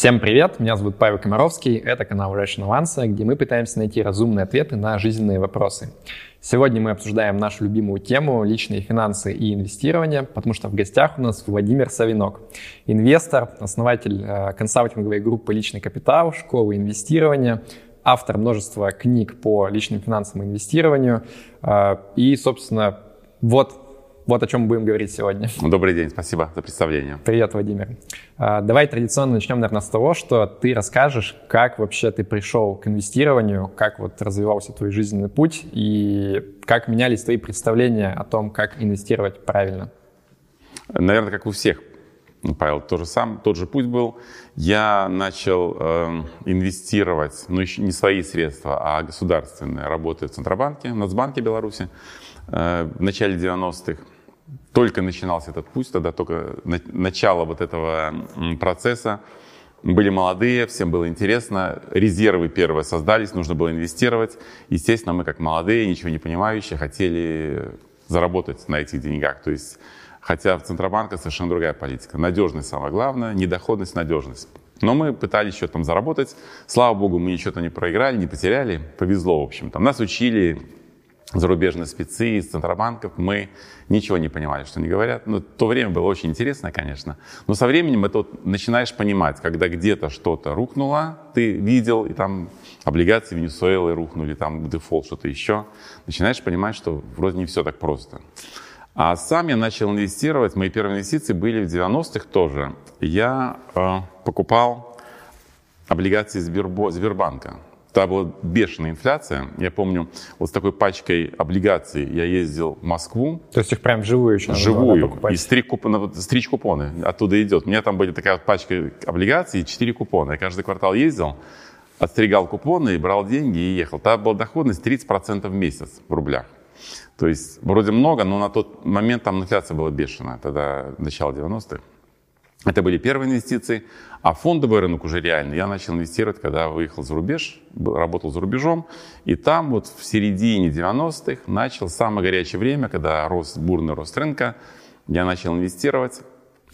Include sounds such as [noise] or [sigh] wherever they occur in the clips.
Всем привет, меня зовут Павел Комаровский, это канал Rational Answer, где мы пытаемся найти разумные ответы на жизненные вопросы. Сегодня мы обсуждаем нашу любимую тему – личные финансы и инвестирование, потому что в гостях у нас Владимир Савинок, инвестор, основатель э, консалтинговой группы «Личный капитал», школы инвестирования, автор множества книг по личным финансам и инвестированию. Э, и, собственно, вот вот о чем мы будем говорить сегодня. Добрый день, спасибо за представление. Привет, Владимир. А, давай традиционно начнем, наверное, с того, что ты расскажешь, как вообще ты пришел к инвестированию, как вот развивался твой жизненный путь и как менялись твои представления о том, как инвестировать правильно. Наверное, как у всех, Павел, тот же сам, тот же путь был. Я начал э, инвестировать, ну еще не свои средства, а государственные, работая в Центробанке, в Нацбанке Беларуси э, в начале 90-х только начинался этот путь, тогда только начало вот этого процесса. Были молодые, всем было интересно, резервы первые создались, нужно было инвестировать. Естественно, мы как молодые, ничего не понимающие, хотели заработать на этих деньгах. То есть, хотя в Центробанке совершенно другая политика. Надежность самое главное, недоходность, надежность. Но мы пытались что-то там заработать. Слава богу, мы ничего-то не проиграли, не потеряли. Повезло, в общем. Там нас учили зарубежные спецы из центробанков, мы ничего не понимали, что они говорят. Ну, то время было очень интересно, конечно. Но со временем это вот начинаешь понимать, когда где-то что-то рухнуло, ты видел, и там облигации Венесуэлы рухнули, там дефолт, что-то еще. Начинаешь понимать, что вроде не все так просто. А сам я начал инвестировать, мои первые инвестиции были в 90-х тоже. Я э, покупал облигации Сбербо, Сбербанка. Тогда была бешеная инфляция. Я помню, вот с такой пачкой облигаций я ездил в Москву. То есть их прям живую еще Живую. Покупать. И стричь купоны, стричь купоны оттуда идет. У меня там были такая пачка облигаций и 4 купона. Я каждый квартал ездил, отстригал купоны и брал деньги и ехал. Тогда была доходность 30% в месяц в рублях. То есть вроде много, но на тот момент там инфляция была бешеная. Тогда начало 90-х. Это были первые инвестиции. А фондовый рынок уже реально я начал инвестировать, когда выехал за рубеж, работал за рубежом. И там вот в середине 90-х начал самое горячее время, когда рос бурный рост рынка. Я начал инвестировать.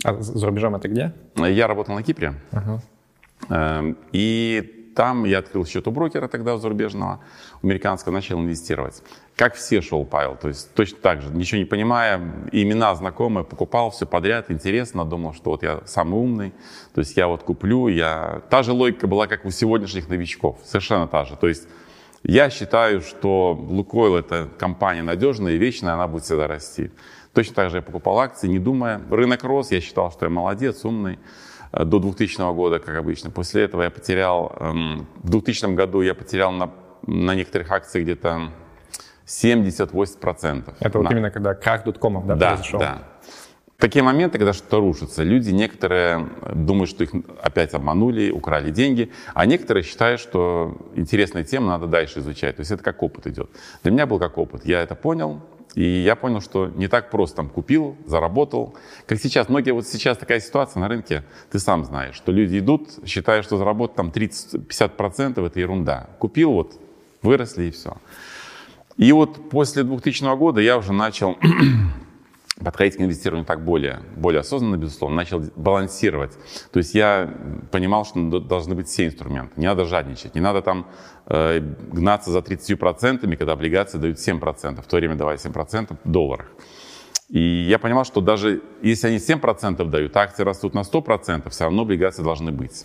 А за рубежом это где? Я работал на Кипре. Uh-huh. И там я открыл счет у брокера тогда зарубежного, американского, начал инвестировать. Как все шел Павел, то есть точно так же, ничего не понимая, имена знакомые, покупал все подряд, интересно, думал, что вот я самый умный, то есть я вот куплю, я... Та же логика была, как у сегодняшних новичков, совершенно та же. То есть я считаю, что Лукойл это компания надежная и вечная, она будет всегда расти. Точно так же я покупал акции, не думая. Рынок рос, я считал, что я молодец, умный. Э, до 2000 года, как обычно. После этого я потерял, эм, в 2000 году я потерял на, на некоторых акциях где-то 70-80%. Это вот именно когда крах доткомов да, да, произошел? Да, Такие моменты, когда что-то рушится, люди некоторые думают, что их опять обманули, украли деньги, а некоторые считают, что интересная тема, надо дальше изучать. То есть это как опыт идет. Для меня был как опыт. Я это понял, и я понял, что не так просто там купил, заработал. Как сейчас, многие, вот сейчас такая ситуация на рынке, ты сам знаешь, что люди идут, считая, что заработать там 30-50% это ерунда. Купил, вот, выросли и все. И вот после 2000 года я уже начал подходить к инвестированию так более, более осознанно, безусловно, начал балансировать. То есть я понимал, что должны быть все инструменты. Не надо жадничать, не надо там э, гнаться за 30%, когда облигации дают 7%, в то время давали 7% в долларах. И я понимал, что даже если они 7% дают, акции растут на 100%, все равно облигации должны быть.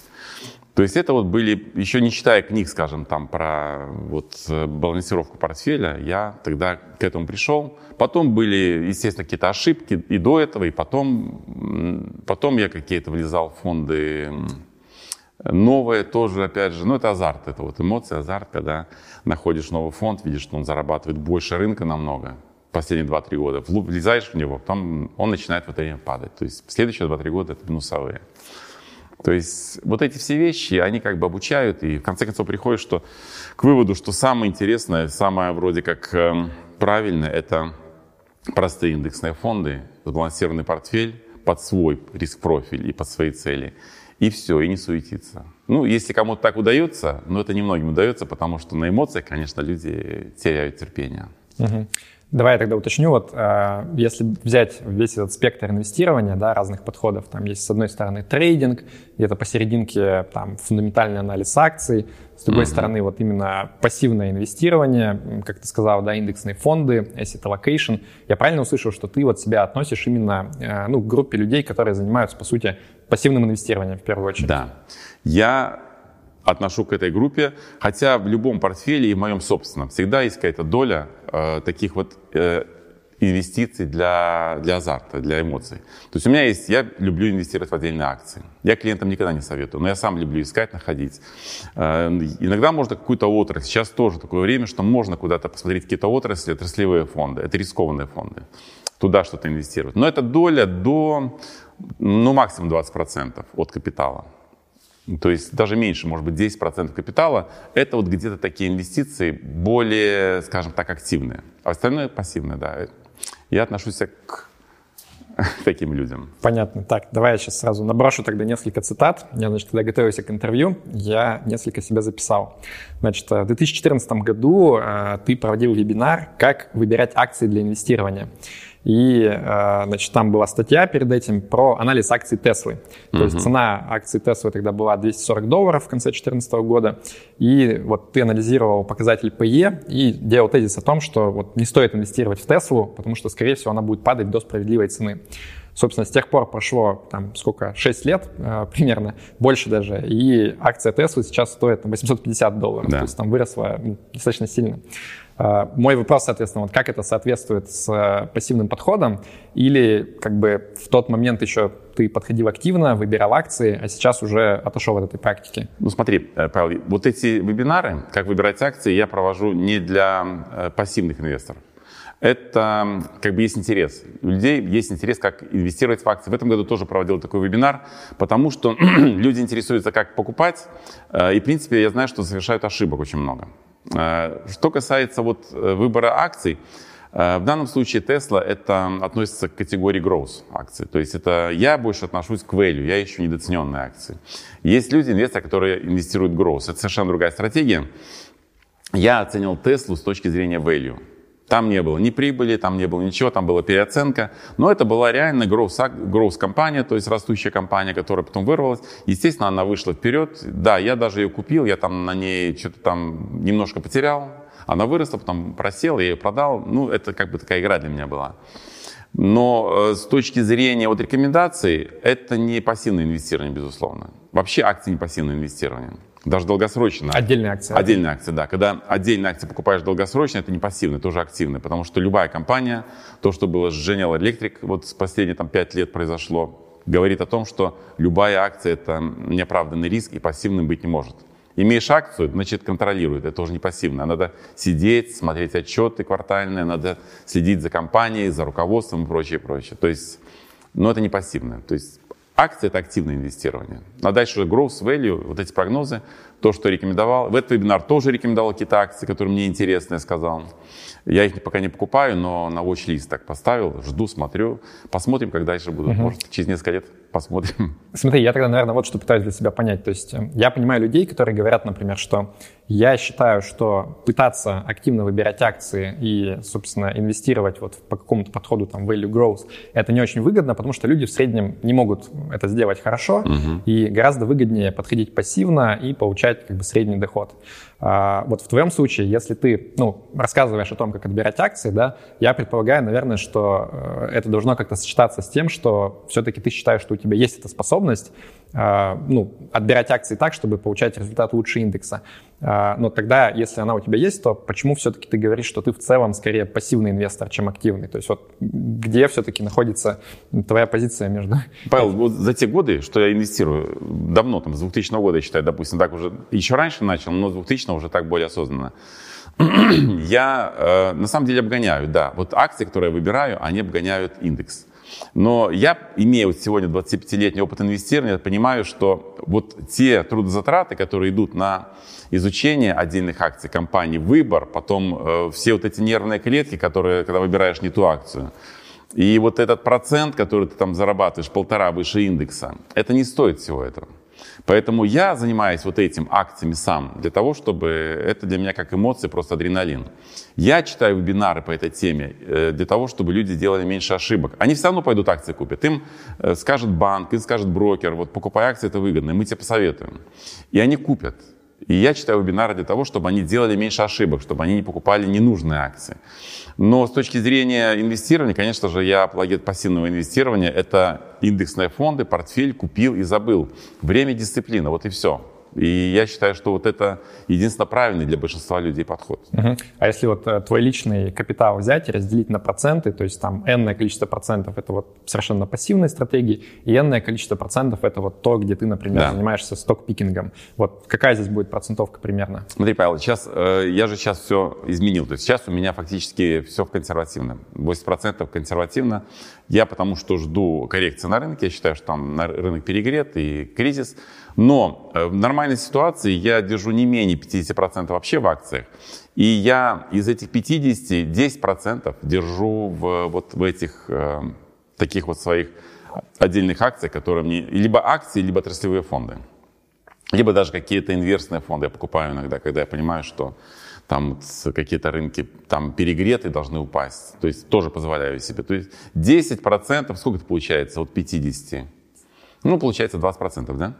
То есть это вот были, еще не читая книг, скажем, там про вот э, балансировку портфеля, я тогда к этому пришел. Потом были, естественно, какие-то ошибки и до этого, и потом, потом я какие-то влезал в фонды новые тоже, опять же, ну это азарт, это вот эмоции, азарт, когда находишь новый фонд, видишь, что он зарабатывает больше рынка намного, последние 2-3 года, влезаешь в него, потом он начинает в это время падать. То есть следующие 2-3 года это минусовые. То есть вот эти все вещи, они как бы обучают, и в конце концов приходишь что, к выводу, что самое интересное, самое вроде как э, правильное, это простые индексные фонды, сбалансированный портфель под свой риск-профиль и под свои цели. И все, и не суетиться. Ну, если кому-то так удается, но это немногим удается, потому что на эмоциях, конечно, люди теряют терпение. Угу. Давай я тогда уточню, вот э, если взять весь этот спектр инвестирования, да, разных подходов, там есть с одной стороны трейдинг, где-то посерединке там фундаментальный анализ акций, с другой mm-hmm. стороны вот именно пассивное инвестирование, как ты сказал, да, индексные фонды, asset allocation. Я правильно услышал, что ты вот себя относишь именно э, ну, к группе людей, которые занимаются, по сути, пассивным инвестированием в первую очередь? Да. Я отношу к этой группе, хотя в любом портфеле и в моем собственном всегда есть какая-то доля э, таких вот э, инвестиций для, для азарта, для эмоций. То есть у меня есть, я люблю инвестировать в отдельные акции. Я клиентам никогда не советую, но я сам люблю искать, находить. Э, иногда можно какую-то отрасль, сейчас тоже такое время, что можно куда-то посмотреть какие-то отрасли, отраслевые фонды, это рискованные фонды, туда что-то инвестировать. Но это доля до, ну, максимум 20% от капитала. То есть даже меньше, может быть, 10% капитала. Это вот где-то такие инвестиции более, скажем так, активные. А остальное пассивное, да. Я отношусь к [laughs] таким людям. Понятно. Так, давай я сейчас сразу наброшу тогда несколько цитат. Я, значит, когда готовился к интервью, я несколько себе записал. Значит, в 2014 году э, ты проводил вебинар «Как выбирать акции для инвестирования». И, э, значит, там была статья перед этим про анализ акций Теслы. То mm-hmm. есть цена акций Теслы тогда была 240 долларов в конце 2014 года. И вот ты анализировал показатель PE и делал тезис о том, что вот не стоит инвестировать в Теслу, потому что, скорее всего, она будет падать до справедливой цены. Собственно, с тех пор прошло, там, сколько, 6 лет э, примерно, больше даже, и акция Tesla сейчас стоит там, 850 долларов, да. то есть там выросла ну, достаточно сильно. Э, мой вопрос, соответственно, вот как это соответствует с э, пассивным подходом, или как бы в тот момент еще ты подходил активно, выбирал акции, а сейчас уже отошел от этой практики? Ну смотри, э, Павел, вот эти вебинары, как выбирать акции, я провожу не для пассивных инвесторов это как бы есть интерес. У людей есть интерес, как инвестировать в акции. В этом году тоже проводил такой вебинар, потому что [clears throat] люди интересуются, как покупать. Э, и, в принципе, я знаю, что совершают ошибок очень много. Э, что касается вот э, выбора акций, в данном случае Tesla это относится к категории growth акций. То есть это я больше отношусь к value, я ищу недооцененные акции. Есть люди, инвесторы, которые инвестируют в growth. Это совершенно другая стратегия. Я оценил Теслу с точки зрения value. Там не было ни прибыли, там не было ничего, там была переоценка. Но это была реально гроус-компания, то есть растущая компания, которая потом вырвалась. Естественно, она вышла вперед. Да, я даже ее купил, я там на ней что-то там немножко потерял. Она выросла, потом просела, я ее продал. Ну, это как бы такая игра для меня была. Но э, с точки зрения вот рекомендаций, это не пассивное инвестирование, безусловно. Вообще акции не пассивное инвестирование. Даже долгосрочно. Отдельные акции. Отдельные акции, да. Когда отдельные акции покупаешь долгосрочно, это не пассивно, тоже активно. Потому что любая компания, то, что было с General Electric, вот с последние там, 5 лет произошло, говорит о том, что любая акция – это неоправданный риск и пассивным быть не может. Имеешь акцию, значит, контролирует. Это тоже не пассивно. Надо сидеть, смотреть отчеты квартальные, надо следить за компанией, за руководством и прочее, прочее. То есть, но это не пассивное. То есть Акции – это активное инвестирование. А дальше уже growth value, вот эти прогнозы, то, что рекомендовал. В этот вебинар тоже рекомендовал какие-то акции, которые мне интересны, я сказал. Я их пока не покупаю, но на watch-лист так поставил, жду, смотрю. Посмотрим, как дальше будут. Угу. Может, через несколько лет посмотрим. [laughs] Смотри, я тогда, наверное, вот что пытаюсь для себя понять. То есть э, я понимаю людей, которые говорят, например, что я считаю, что пытаться активно выбирать акции и, собственно, инвестировать вот по какому-то подходу там value growth, это не очень выгодно, потому что люди в среднем не могут это сделать хорошо, угу. и гораздо выгоднее подходить пассивно и получать как бы средний доход. А, вот в твоем случае, если ты ну, рассказываешь о том, как отбирать акции, да, я предполагаю, наверное, что э, это должно как-то сочетаться с тем, что все-таки ты считаешь, что у тебя есть эта способность ну, отбирать акции так, чтобы получать результат лучше индекса. А, но тогда, если она у тебя есть, то почему все-таки ты говоришь, что ты в целом скорее пассивный инвестор, чем активный? То есть вот где все-таки находится твоя позиция между... [laughs] Павел, вот за те годы, что я инвестирую, давно, там, с 2000 года, я считаю, допустим, так уже, еще раньше начал, но с 2000 уже так более осознанно. [clears throat] я э, на самом деле обгоняю, да. Вот акции, которые я выбираю, они обгоняют индекс. Но я, имея вот сегодня 25-летний опыт инвестирования, понимаю, что вот те трудозатраты, которые идут на изучение отдельных акций компании, выбор, потом э, все вот эти нервные клетки, которые, когда выбираешь не ту акцию, и вот этот процент, который ты там зарабатываешь, полтора выше индекса, это не стоит всего этого. Поэтому я занимаюсь вот этим акциями сам, для того, чтобы это для меня как эмоции, просто адреналин. Я читаю вебинары по этой теме э, для того, чтобы люди делали меньше ошибок. Они все равно пойдут акции купят. Им э, скажет банк, им скажет брокер, вот покупай акции, это выгодно, и мы тебе посоветуем. И они купят. И я читаю вебинары для того, чтобы они делали меньше ошибок, чтобы они не покупали ненужные акции. Но с точки зрения инвестирования, конечно же, я апологет пассивного инвестирования. Это индексные фонды, портфель, купил и забыл. Время, дисциплина, вот и все. И я считаю, что вот это единственно правильный для большинства людей подход. Угу. А если вот э, твой личный капитал взять и разделить на проценты, то есть там n количество процентов это вот совершенно пассивные стратегии, и n количество процентов это вот то, где ты, например, да. занимаешься сток-пикингом. Вот какая здесь будет процентовка примерно? Смотри, Павел, сейчас, э, я же сейчас все изменил. То есть сейчас у меня фактически все в консервативном. 80% консервативно. Я потому что жду коррекции на рынке. Я считаю, что там рынок перегрет и кризис. Но э, в нормальной ситуации я держу не менее 50% вообще в акциях. И я из этих 50 10% держу в, вот в этих э, таких вот своих отдельных акциях, которые мне... Либо акции, либо отраслевые фонды. Либо даже какие-то инверсные фонды я покупаю иногда, когда я понимаю, что там какие-то рынки там перегреты должны упасть. То есть тоже позволяю себе. То есть 10%, сколько это получается от 50? Ну, получается 20%, да?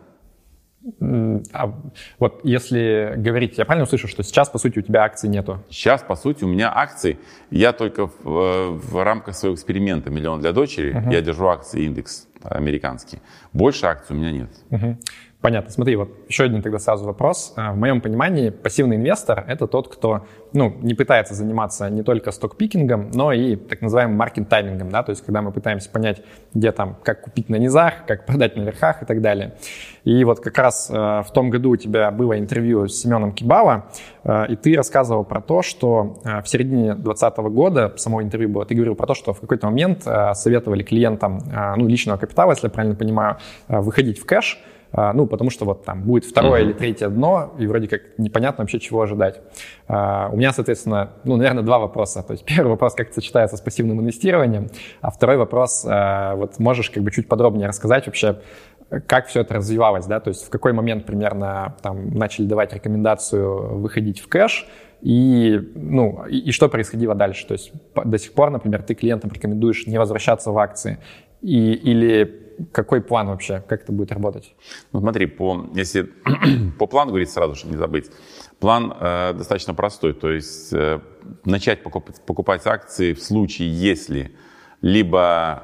А вот если говорить, я правильно услышал, что сейчас, по сути, у тебя акций нету? Сейчас, по сути, у меня акции. Я только в, э, в рамках своего эксперимента «Миллион для дочери» uh-huh. я держу акции индекс американский. Больше акций у меня нет. Uh-huh. Понятно. Смотри, вот еще один тогда сразу вопрос. А, в моем понимании пассивный инвестор — это тот, кто ну, не пытается заниматься не только сток-пикингом, но и так называемым маркет-таймингом, да, то есть когда мы пытаемся понять, где там, как купить на низах, как продать на верхах и так далее. И вот как раз э, в том году у тебя было интервью с Семеном Кибава, э, и ты рассказывал про то, что э, в середине 2020 года, само интервью было, ты говорил про то, что в какой-то момент э, советовали клиентам, э, ну, личного капитала, если я правильно понимаю, э, выходить в кэш, ну, потому что вот там будет второе uh-huh. или третье дно, и вроде как непонятно вообще, чего ожидать. А, у меня, соответственно, ну, наверное, два вопроса. То есть [laughs] первый вопрос, как это сочетается с пассивным инвестированием, а второй вопрос, а, вот можешь как бы чуть подробнее рассказать вообще, как все это развивалось, да, то есть в какой момент примерно там начали давать рекомендацию выходить в кэш, и, ну, и, и что происходило дальше? То есть до сих пор, например, ты клиентам рекомендуешь не возвращаться в акции, и, или какой план вообще, как это будет работать? Ну, смотри, по, если [clears throat] по плану говорить сразу, чтобы не забыть, план э, достаточно простой, то есть э, начать покупать, покупать акции в случае, если либо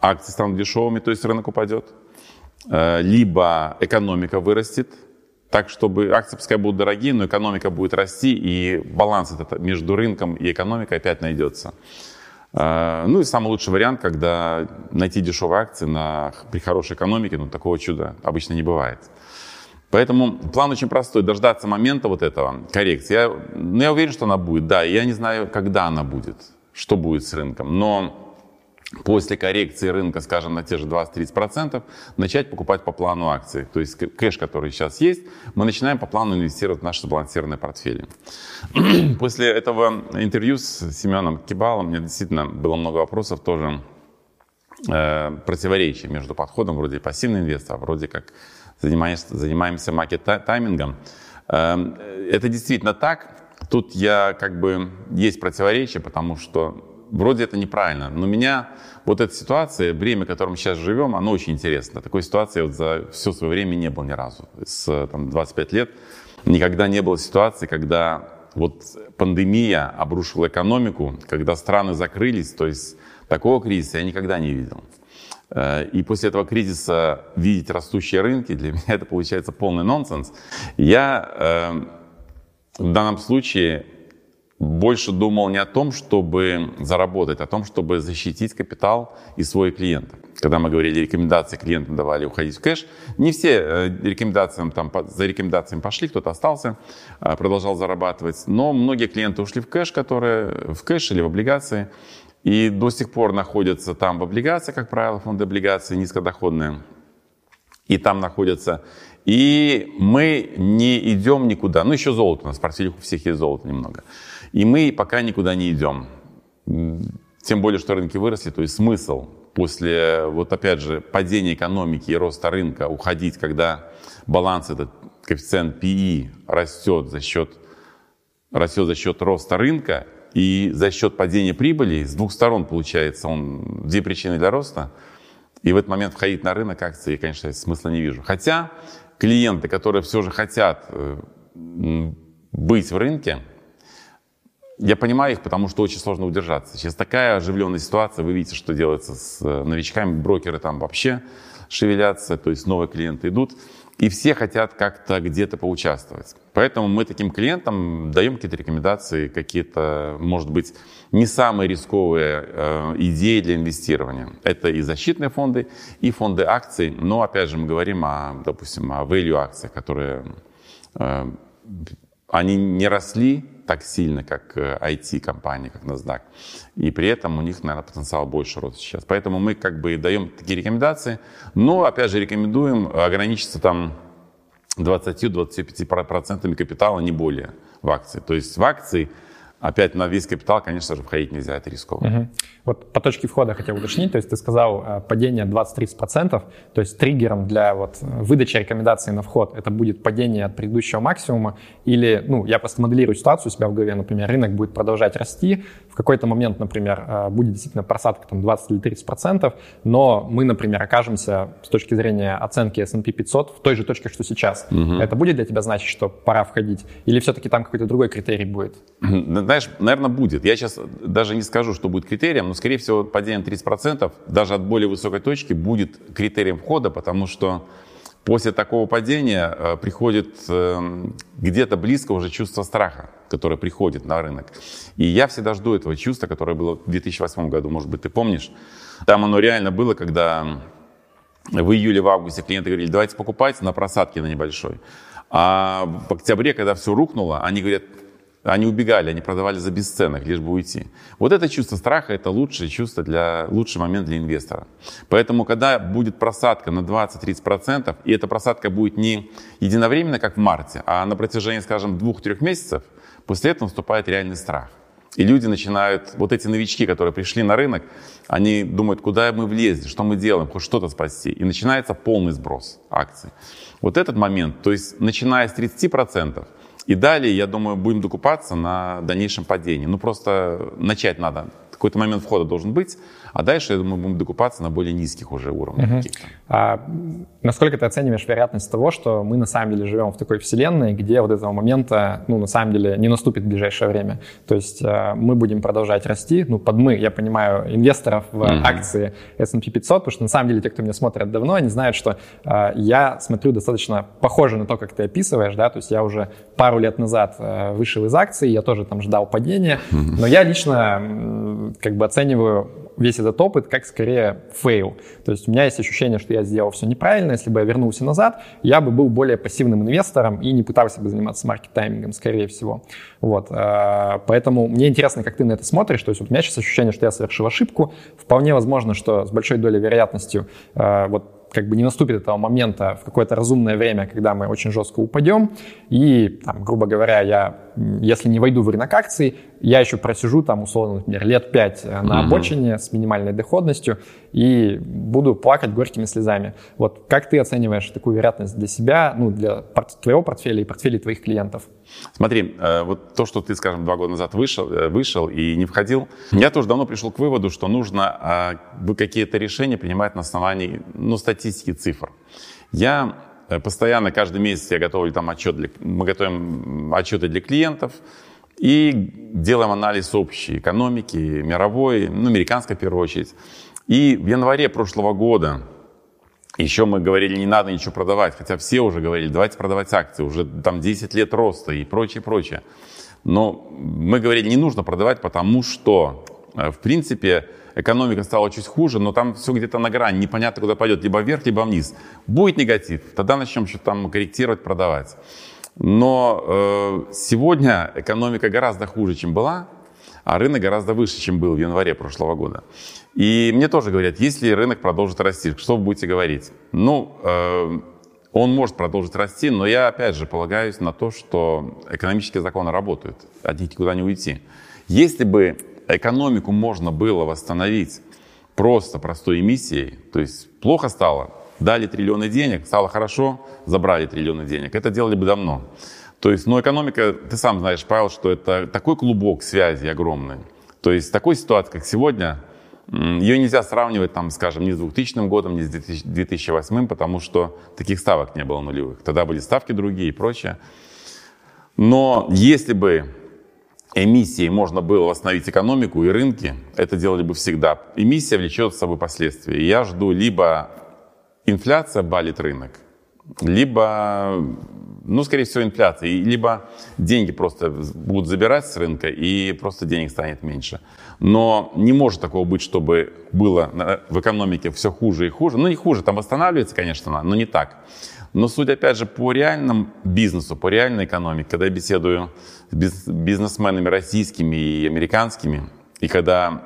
акции станут дешевыми, то есть рынок упадет, э, либо экономика вырастет, так, чтобы акции пускай будут дорогие, но экономика будет расти, и баланс этот между рынком и экономикой опять найдется. А, ну и самый лучший вариант, когда найти дешевые акции на, при хорошей экономике, ну такого чуда обычно не бывает. Поэтому план очень простой, дождаться момента вот этого коррекции. Я, ну, я уверен, что она будет, да, я не знаю, когда она будет, что будет с рынком, но после коррекции рынка, скажем, на те же 20-30%, начать покупать по плану акции. То есть кэш, который сейчас есть, мы начинаем по плану инвестировать в наши сбалансированные портфели. [clears throat] После этого интервью с Семеном Кибалом мне действительно было много вопросов тоже э, противоречий между подходом вроде пассивный инвестор, а вроде как занимаемся, маркет-таймингом. Э, это действительно так. Тут я как бы есть противоречие, потому что вроде это неправильно, но меня вот эта ситуация, время, в котором мы сейчас живем, оно очень интересно. Такой ситуации вот за все свое время не было ни разу. С там, 25 лет никогда не было ситуации, когда вот пандемия обрушила экономику, когда страны закрылись, то есть такого кризиса я никогда не видел. Э, и после этого кризиса видеть растущие рынки, для [laughs] меня это получается полный нонсенс. Я э, в данном случае больше думал не о том, чтобы заработать, а о том, чтобы защитить капитал и свой клиент. Когда мы говорили, рекомендации клиентам давали уходить в кэш, не все э, рекомендациям, там, за рекомендациями пошли, кто-то остался, э, продолжал зарабатывать, но многие клиенты ушли в кэш, которые в кэш или в облигации, и до сих пор находятся там в облигациях, как правило, фонды облигаций низкодоходные, и там находятся и мы не идем никуда. Ну, еще золото у нас в портфелях у всех есть золото немного. И мы пока никуда не идем. Тем более, что рынки выросли, то есть смысл после, вот опять же, падения экономики и роста рынка уходить, когда баланс этот, коэффициент PE растет за счет, растет за счет роста рынка и за счет падения прибыли, с двух сторон получается он две причины для роста, и в этот момент входить на рынок акций, конечно, смысла не вижу. Хотя клиенты, которые все же хотят э, быть в рынке, я понимаю их, потому что очень сложно удержаться. Сейчас такая оживленная ситуация, вы видите, что делается с э, новичками, брокеры там вообще шевелятся, то есть новые клиенты идут, и все хотят как-то где-то поучаствовать. Поэтому мы таким клиентам даем какие-то рекомендации, какие-то, может быть, не самые рисковые э, идеи для инвестирования. Это и защитные фонды, и фонды акций, но опять же мы говорим о, допустим, о value акциях, которые э, они не росли так сильно, как IT-компании, э, как NASDAQ. И при этом у них, наверное, потенциал больше роста сейчас. Поэтому мы как бы даем такие рекомендации, но, опять же, рекомендуем ограничиться там 20-25% капитала, не более в акции. То есть в акции опять на весь капитал, конечно же, входить нельзя, это рискованно. Угу. Вот по точке входа хотел уточнить, то есть ты сказал э, падение 20-30%, то есть триггером для вот выдачи рекомендаций на вход это будет падение от предыдущего максимума или, ну, я просто моделирую ситуацию у себя в голове, например, рынок будет продолжать расти, в какой-то момент, например, э, будет действительно просадка там 20 или 30%, но мы, например, окажемся с точки зрения оценки S&P 500 в той же точке, что сейчас. Угу. Это будет для тебя значить, что пора входить? Или все-таки там какой-то другой критерий будет? знаешь, наверное, будет. Я сейчас даже не скажу, что будет критерием, но, скорее всего, падение 30% даже от более высокой точки будет критерием входа, потому что после такого падения э, приходит э, где-то близко уже чувство страха, которое приходит на рынок. И я всегда жду этого чувства, которое было в 2008 году, может быть, ты помнишь. Там оно реально было, когда в июле, в августе клиенты говорили, давайте покупать на просадке на небольшой. А в октябре, когда все рухнуло, они говорят, они убегали, они продавали за бесценок, лишь бы уйти. Вот это чувство страха – это лучшее чувство, для, лучший момент для инвестора. Поэтому, когда будет просадка на 20-30%, и эта просадка будет не единовременно, как в марте, а на протяжении, скажем, двух-трех месяцев, после этого наступает реальный страх. И люди начинают, вот эти новички, которые пришли на рынок, они думают, куда мы влезли, что мы делаем, хоть что-то спасти. И начинается полный сброс акций. Вот этот момент, то есть начиная с 30%, и далее, я думаю, будем докупаться на дальнейшем падении. Ну, просто начать надо. Какой-то момент входа должен быть, а дальше, я думаю, будем докупаться на более низких уже уровнях. Угу. А насколько ты оцениваешь вероятность того, что мы на самом деле живем в такой вселенной, где вот этого момента, ну, на самом деле, не наступит в ближайшее время? То есть э, мы будем продолжать расти, ну, под мы, я понимаю, инвесторов в угу. акции S&P 500, потому что на самом деле те, кто меня смотрят давно, они знают, что э, я смотрю достаточно похоже на то, как ты описываешь, да, то есть я уже пару лет назад э, вышел из акций, я тоже там ждал падения, но я лично как бы оцениваю весь этот опыт как скорее fail. То есть у меня есть ощущение, что я сделал все неправильно. Если бы я вернулся назад, я бы был более пассивным инвестором и не пытался бы заниматься market timing ом, скорее всего. Вот. Э, поэтому мне интересно, как ты на это смотришь. То есть вот у меня сейчас ощущение, что я совершил ошибку. Вполне возможно, что с большой долей вероятностью э, вот как бы не наступит этого момента в какое-то разумное время, когда мы очень жестко упадем, и, там, грубо говоря, я, если не войду в рынок акций, я еще просижу там, условно, например, лет пять э, на обочине с минимальной доходностью и буду плакать горькими слезами. Вот как ты оцениваешь такую вероятность для себя, ну, для твоего портфеля и портфелей твоих клиентов? Смотри, э, вот то, что ты, скажем, два года назад вышел, э, вышел и не входил, я тоже давно пришел к выводу, что нужно а, какие-то решения принимать на основании ну, статистики цифр. Я постоянно, каждый месяц я готовлю там отчет для, мы готовим отчеты для клиентов, и делаем анализ общей экономики, мировой, ну, американской в первую очередь. И в январе прошлого года еще мы говорили, не надо ничего продавать, хотя все уже говорили, давайте продавать акции, уже там 10 лет роста и прочее, прочее. Но мы говорили, не нужно продавать, потому что, э, в принципе, экономика стала чуть хуже, но там все где-то на грани, непонятно, куда пойдет, либо вверх, либо вниз. Будет негатив, тогда начнем что-то там корректировать, продавать. Но э, сегодня экономика гораздо хуже, чем была, а рынок гораздо выше, чем был в январе прошлого года. И мне тоже говорят, если рынок продолжит расти, что вы будете говорить? Ну, э, он может продолжить расти, но я опять же полагаюсь на то, что экономические законы работают, от них никуда не уйти. Если бы экономику можно было восстановить просто простой эмиссией, то есть плохо стало, дали триллионы денег, стало хорошо, забрали триллионы денег. Это делали бы давно. То есть, но экономика, ты сам знаешь, Павел, что это такой клубок связи огромный. То есть, такой ситуации, как сегодня, ее нельзя сравнивать, там, скажем, ни с 2000 годом, ни с 2008, потому что таких ставок не было нулевых. Тогда были ставки другие и прочее. Но если бы эмиссией можно было восстановить экономику и рынки, это делали бы всегда. Эмиссия влечет с собой последствия. И я жду либо инфляция балит рынок, либо, ну, скорее всего, инфляция, либо деньги просто будут забирать с рынка, и просто денег станет меньше. Но не может такого быть, чтобы было в экономике все хуже и хуже. Ну, не хуже, там восстанавливается, конечно, но не так. Но суть, опять же, по реальному бизнесу, по реальной экономике, когда я беседую с бизнесменами российскими и американскими, и когда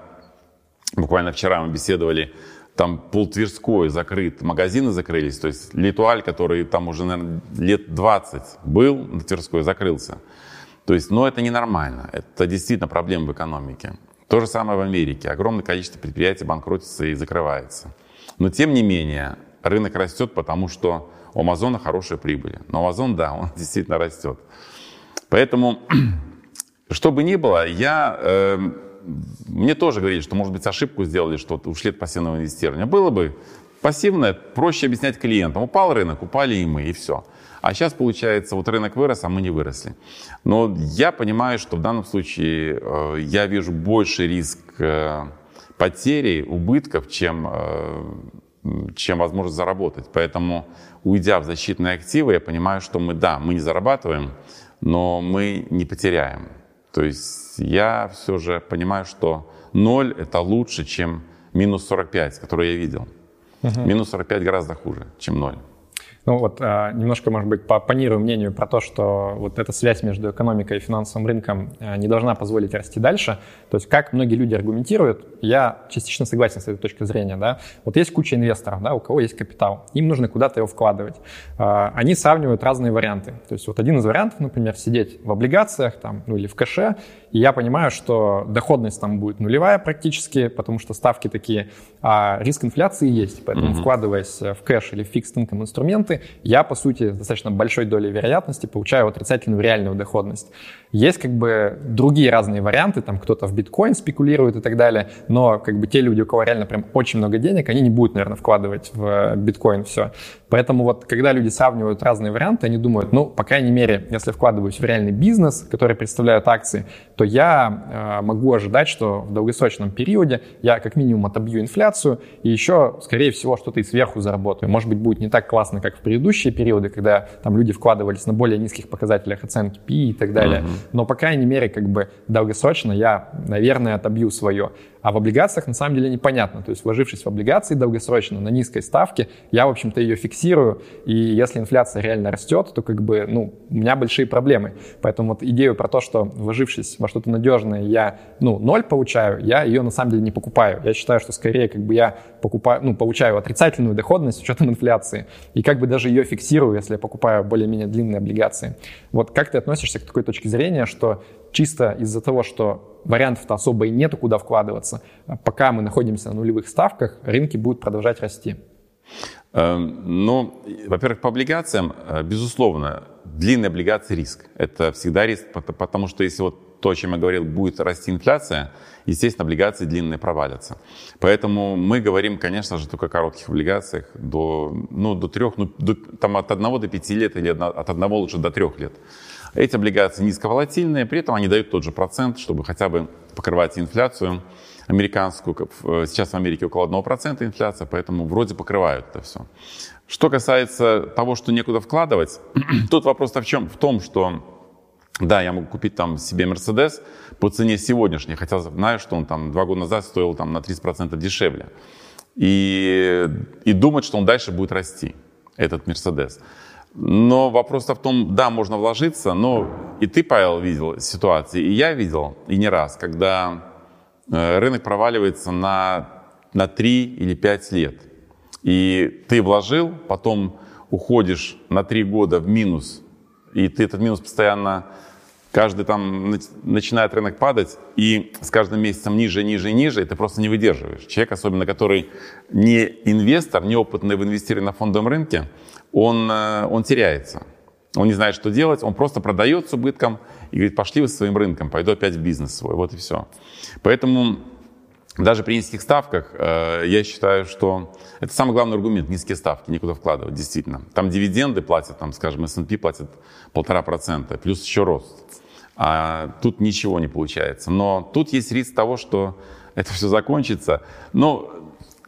буквально вчера мы беседовали, там пол Тверской закрыт, магазины закрылись, то есть Литуаль, который там уже, наверное, лет 20 был на Тверской, закрылся. То есть, но это ненормально, это действительно проблема в экономике. То же самое в Америке. Огромное количество предприятий банкротится и закрывается. Но тем не менее, рынок растет, потому что у Амазона хорошая прибыль. Но Амазон, да, он [laughs] действительно растет. Поэтому, [clears throat] что бы ни было, я, э, мне тоже говорили, что, может быть, ошибку сделали, что ушли от пассивного инвестирования. Было бы пассивное, проще объяснять клиентам. Упал рынок, упали и мы, и все. А сейчас, получается, вот рынок вырос, а мы не выросли. Но я понимаю, что в данном случае э, я вижу больше риск э, потери, убытков, чем, э, чем возможность заработать. Поэтому уйдя в защитные активы, я понимаю, что мы, да, мы не зарабатываем, но мы не потеряем. То есть я все же понимаю, что ноль это лучше, чем минус 45, который я видел. Угу. Минус 45 гораздо хуже, чем ноль. Ну вот а, немножко, может быть, попонирую мнению про то, что вот эта связь между экономикой и финансовым рынком а, не должна позволить расти дальше. То есть как многие люди аргументируют, я частично согласен с этой точки зрения. Да? Вот есть куча инвесторов, да, у кого есть капитал, им нужно куда-то его вкладывать. А, они сравнивают разные варианты. То есть вот один из вариантов, например, сидеть в облигациях там, ну, или в кэше, и я понимаю, что доходность там будет нулевая практически, потому что ставки такие, а риск инфляции есть. Поэтому mm-hmm. вкладываясь в кэш или в фикс инком инструменты, я, по сути, с достаточно большой долей вероятности получаю отрицательную реальную доходность. Есть как бы другие разные варианты, там кто-то в биткоин спекулирует и так далее, но как бы те люди, у кого реально прям очень много денег, они не будут, наверное, вкладывать в биткоин все. Поэтому вот когда люди сравнивают разные варианты, они думают, ну, по крайней мере, если вкладываюсь в реальный бизнес, который представляют акции, то я э, могу ожидать, что в долгосрочном периоде я как минимум отобью инфляцию и еще, скорее всего, что-то и сверху заработаю. Может быть, будет не так классно, как в предыдущие периоды, когда там люди вкладывались на более низких показателях оценки PI и так далее. Uh-huh. Но, по крайней мере, как бы долгосрочно я, наверное, отобью свое. А в облигациях на самом деле непонятно. То есть вложившись в облигации долгосрочно на низкой ставке, я, в общем-то, ее фиксирую. И если инфляция реально растет, то как бы, ну, у меня большие проблемы. Поэтому вот идею про то, что вложившись во что-то надежное, я, ну, ноль получаю, я ее на самом деле не покупаю. Я считаю, что скорее как бы я покупаю, ну, получаю отрицательную доходность с учетом инфляции. И как бы даже ее фиксирую, если я покупаю более-менее длинные облигации. Вот как ты относишься к такой точке зрения, что чисто из-за того, что вариантов-то особо и нету, куда вкладываться. Пока мы находимся на нулевых ставках, рынки будут продолжать расти. Эм, ну, во-первых, по облигациям, э, безусловно, длинные облигации риск. Это всегда риск, потому что если вот то, о чем я говорил, будет расти инфляция, естественно, облигации длинные провалятся. Поэтому мы говорим, конечно же, только о коротких облигациях до, ну, до трех, ну, до, там от одного до пяти лет или от одного лучше до трех лет. Эти облигации низковолатильные, при этом они дают тот же процент, чтобы хотя бы покрывать инфляцию американскую. Э, сейчас в Америке около 1% инфляция, поэтому вроде покрывают это все. Что касается того, что некуда вкладывать, [clears throat] тут вопрос-то в чем? В том, что да, я могу купить там себе Мерседес по цене сегодняшней, хотя знаю, что он там два года назад стоил там на 30% дешевле. И, и думать, что он дальше будет расти, этот Мерседес. Но вопрос-то в том, да, можно вложиться, но и ты, Павел, видел ситуации, и я видел, и не раз, когда э, рынок проваливается на, на 3 или 5 лет. И ты вложил, потом уходишь на 3 года в минус, и ты этот минус постоянно каждый там начинает рынок падать, и с каждым месяцем ниже, ниже ниже, и ты просто не выдерживаешь. Человек, особенно который не инвестор, не опытный в инвестировании на фондовом рынке, он, э, он теряется. Он не знает, что делать, он просто продает с убытком и говорит, пошли вы своим рынком, пойду опять в бизнес свой, вот и все. Поэтому даже при низких ставках э, я считаю, что это самый главный аргумент, низкие ставки, никуда вкладывать, действительно. Там дивиденды платят, там, скажем, S&P платят полтора процента, плюс еще рост. А тут ничего не получается. Но тут есть риск того, что это все закончится. Но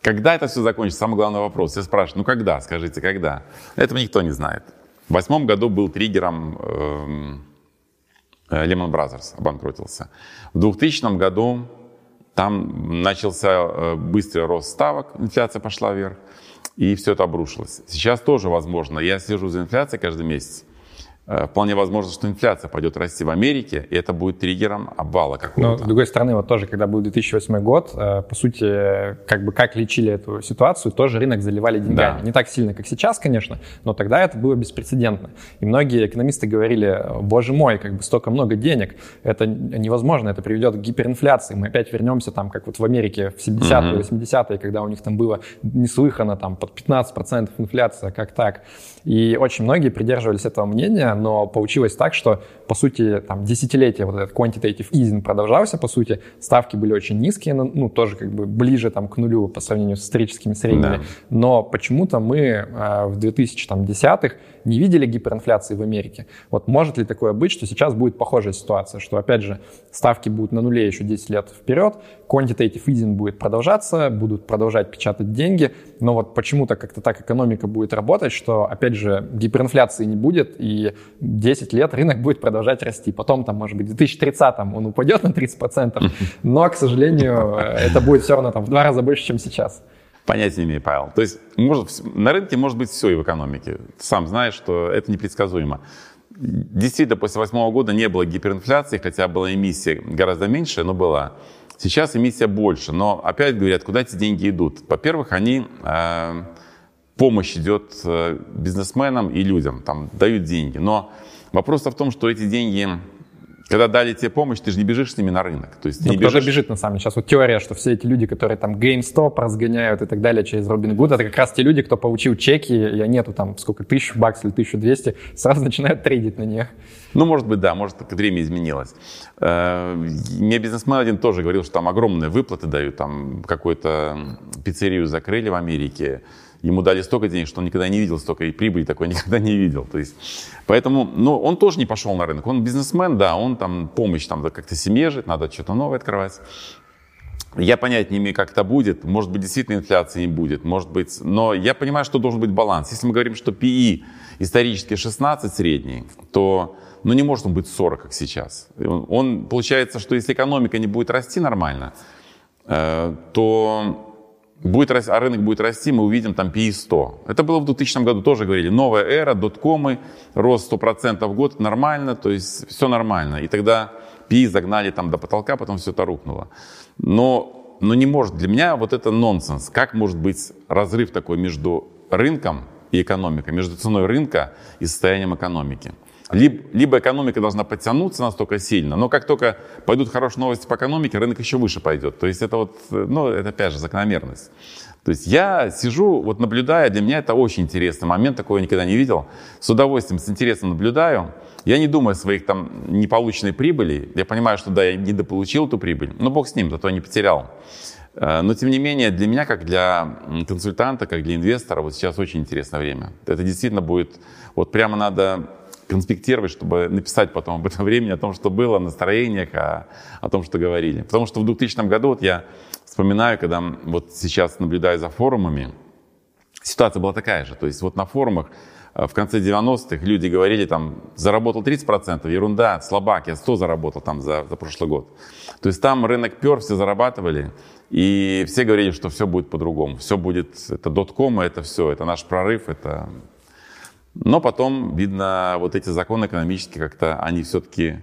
когда это все закончится, самый главный вопрос. Я спрашиваю, ну когда, скажите, когда? Этого никто не знает. В восьмом году был триггером эм, э, Lehman Brothers, обанкротился. В 2000 году там начался э, быстрый рост ставок, инфляция пошла вверх, и все это обрушилось. Сейчас тоже возможно. Я слежу за инфляцией каждый месяц. Э, вполне возможно, что инфляция пойдет расти в Америке, и это будет триггером обвала какого-то. Но, с другой стороны, вот тоже, когда был 2008 год, э, по сути, как бы как лечили эту ситуацию, тоже рынок заливали деньгами. Да. Не так сильно, как сейчас, конечно, но тогда это было беспрецедентно. И многие экономисты говорили, боже мой, как бы столько много денег, это невозможно, это приведет к гиперинфляции. Мы опять вернемся там, как вот в Америке в 70-е, 80-е, когда у них там было неслыханно там под 15% инфляция, как так. И очень многие придерживались этого мнения, но получилось так, что, по сути, там, десятилетия вот этот quantitative easing продолжался, по сути, ставки были очень низкие, ну, тоже как бы ближе там, к нулю по сравнению с историческими средними, да. но почему-то мы э, в 2010-х не видели гиперинфляции в Америке. Вот может ли такое быть, что сейчас будет похожая ситуация, что, опять же, ставки будут на нуле еще 10 лет вперед, quantitative easing будет продолжаться, будут продолжать печатать деньги, но вот почему-то как-то так экономика будет работать, что, опять же, гиперинфляции не будет, и 10 лет рынок будет продолжать расти. Потом, там, может быть, в 2030 он упадет на 30%, но, к сожалению, это будет все равно там, в два раза больше, чем сейчас. Понятия не имею, Павел. То есть может, на рынке может быть все и в экономике. Ты сам знаешь, что это непредсказуемо. Действительно, после восьмого года не было гиперинфляции, хотя была эмиссия гораздо меньше, но была. Сейчас эмиссия больше, но опять говорят, куда эти деньги идут. Во-первых, они э, помощь идет э, бизнесменам и людям, там дают деньги. Но вопрос в том, что эти деньги когда дали тебе помощь, ты же не бежишь с ними на рынок. То есть ты Но не бежишь... бежит на самом деле. Сейчас вот теория, что все эти люди, которые там GameStop разгоняют и так далее через Robinhood, это как раз те люди, кто получил чеки, и нету там сколько, тысяч баксов или 1200, сразу [laughs] начинают трейдить на них. Ну, может быть, да, может, время изменилось. Э, мне бизнесмен один тоже говорил, что там огромные выплаты дают, там какую-то пиццерию закрыли в Америке, ему дали столько денег, что он никогда не видел столько, и прибыли такой [laughs] никогда не видел. То есть, поэтому, ну, он тоже не пошел на рынок. Он бизнесмен, да, он там помощь, там, как-то семье жить, надо что-то новое открывать. Я понять не имею, как это будет. Может быть, действительно инфляции не будет. Может быть, но я понимаю, что должен быть баланс. Если мы говорим, что PE исторически 16 средний, то ну, не может он быть 40, как сейчас. Он получается, что если экономика не будет расти нормально, э, то будет, а рынок будет расти, мы увидим там PE 100. Это было в 2000 году, тоже говорили, новая эра, доткомы, рост 100% в год, нормально, то есть все нормально. И тогда PE загнали там до потолка, потом все это рухнуло. Но, но не может, для меня вот это нонсенс. Как может быть разрыв такой между рынком и экономикой, между ценой рынка и состоянием экономики? Либо, либо экономика должна подтянуться настолько сильно, но как только пойдут хорошие новости по экономике, рынок еще выше пойдет. То есть это вот, ну, это опять же закономерность. То есть я сижу, вот наблюдая, для меня это очень интересный момент, такого я никогда не видел. С удовольствием, с интересом наблюдаю. Я не думаю о своих там неполученной прибыли. Я понимаю, что да, я недополучил эту прибыль, но бог с ним, зато я не потерял. Э, но, тем не менее, для меня, как для консультанта, как для инвестора, вот сейчас очень интересное время. Это действительно будет, вот прямо надо конспектировать, чтобы написать потом об этом [laughs] времени, о том, что было, о настроениях, о, о том, что говорили. Потому что в 2000 году, вот я вспоминаю, когда вот сейчас наблюдаю за форумами, ситуация была такая же. То есть вот на форумах э, в конце 90-х люди говорили, там, заработал 30%, ерунда, слабак, я 100 заработал там за, за прошлый год. То есть там рынок пер, все зарабатывали, и все говорили, что все будет по-другому. Все будет, это дотком, это все, это наш прорыв, это но потом, видно, вот эти законы экономические как-то, они все-таки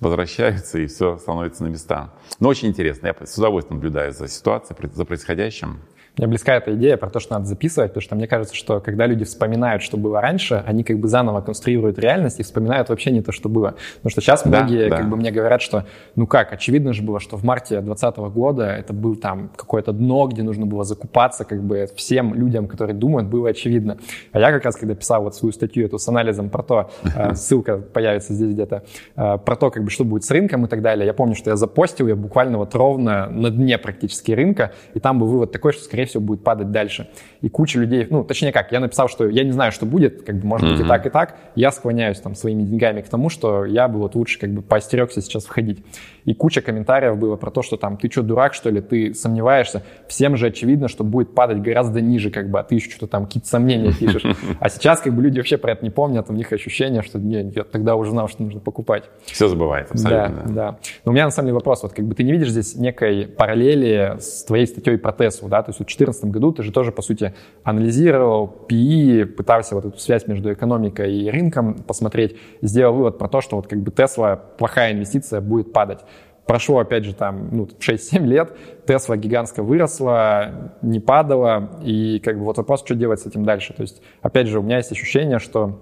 возвращаются и все становится на места. Но очень интересно. Я с удовольствием наблюдаю за ситуацией, за происходящим. Мне близка эта идея про то, что надо записывать, потому что мне кажется, что когда люди вспоминают, что было раньше, они как бы заново конструируют реальность и вспоминают вообще не то, что было. Потому что сейчас да, многие да. как бы мне говорят, что ну как, очевидно же было, что в марте 2020 года это был там какое-то дно, где нужно было закупаться как бы всем людям, которые думают, было очевидно. А я как раз, когда писал вот свою статью эту с анализом про то, э, [laughs] ссылка появится здесь где-то, э, про то, как бы что будет с рынком и так далее, я помню, что я запостил ее буквально вот ровно на дне практически рынка, и там был вывод такой, что скорее скорее всего, будет падать дальше. И куча людей, ну, точнее как, я написал, что я не знаю, что будет, как бы, может mm-hmm. быть, и так, и так. Я склоняюсь там своими деньгами к тому, что я бы вот лучше как бы поостерегся сейчас входить. И куча комментариев было про то, что там, ты что, дурак, что ли, ты сомневаешься. Всем же очевидно, что будет падать гораздо ниже, как бы, а ты еще что-то там, какие-то сомнения пишешь. [laughs] А сейчас, как бы, люди вообще про это не помнят, у них ощущение, что не, я тогда уже знал, что нужно покупать. Все забывает, абсолютно. Да, да. Но у меня, на самом деле, вопрос, вот, как бы, ты не видишь здесь некой параллели с твоей статьей про Теслу, да, то есть в 2014 году ты же тоже, по сути, анализировал PE, пытался вот эту связь между экономикой и рынком посмотреть, сделал вывод про то, что вот как бы Тесла плохая инвестиция будет падать. Прошло, опять же, там, ну, 6-7 лет, Тесла гигантско выросла, не падала, и как бы вот вопрос, что делать с этим дальше. То есть, опять же, у меня есть ощущение, что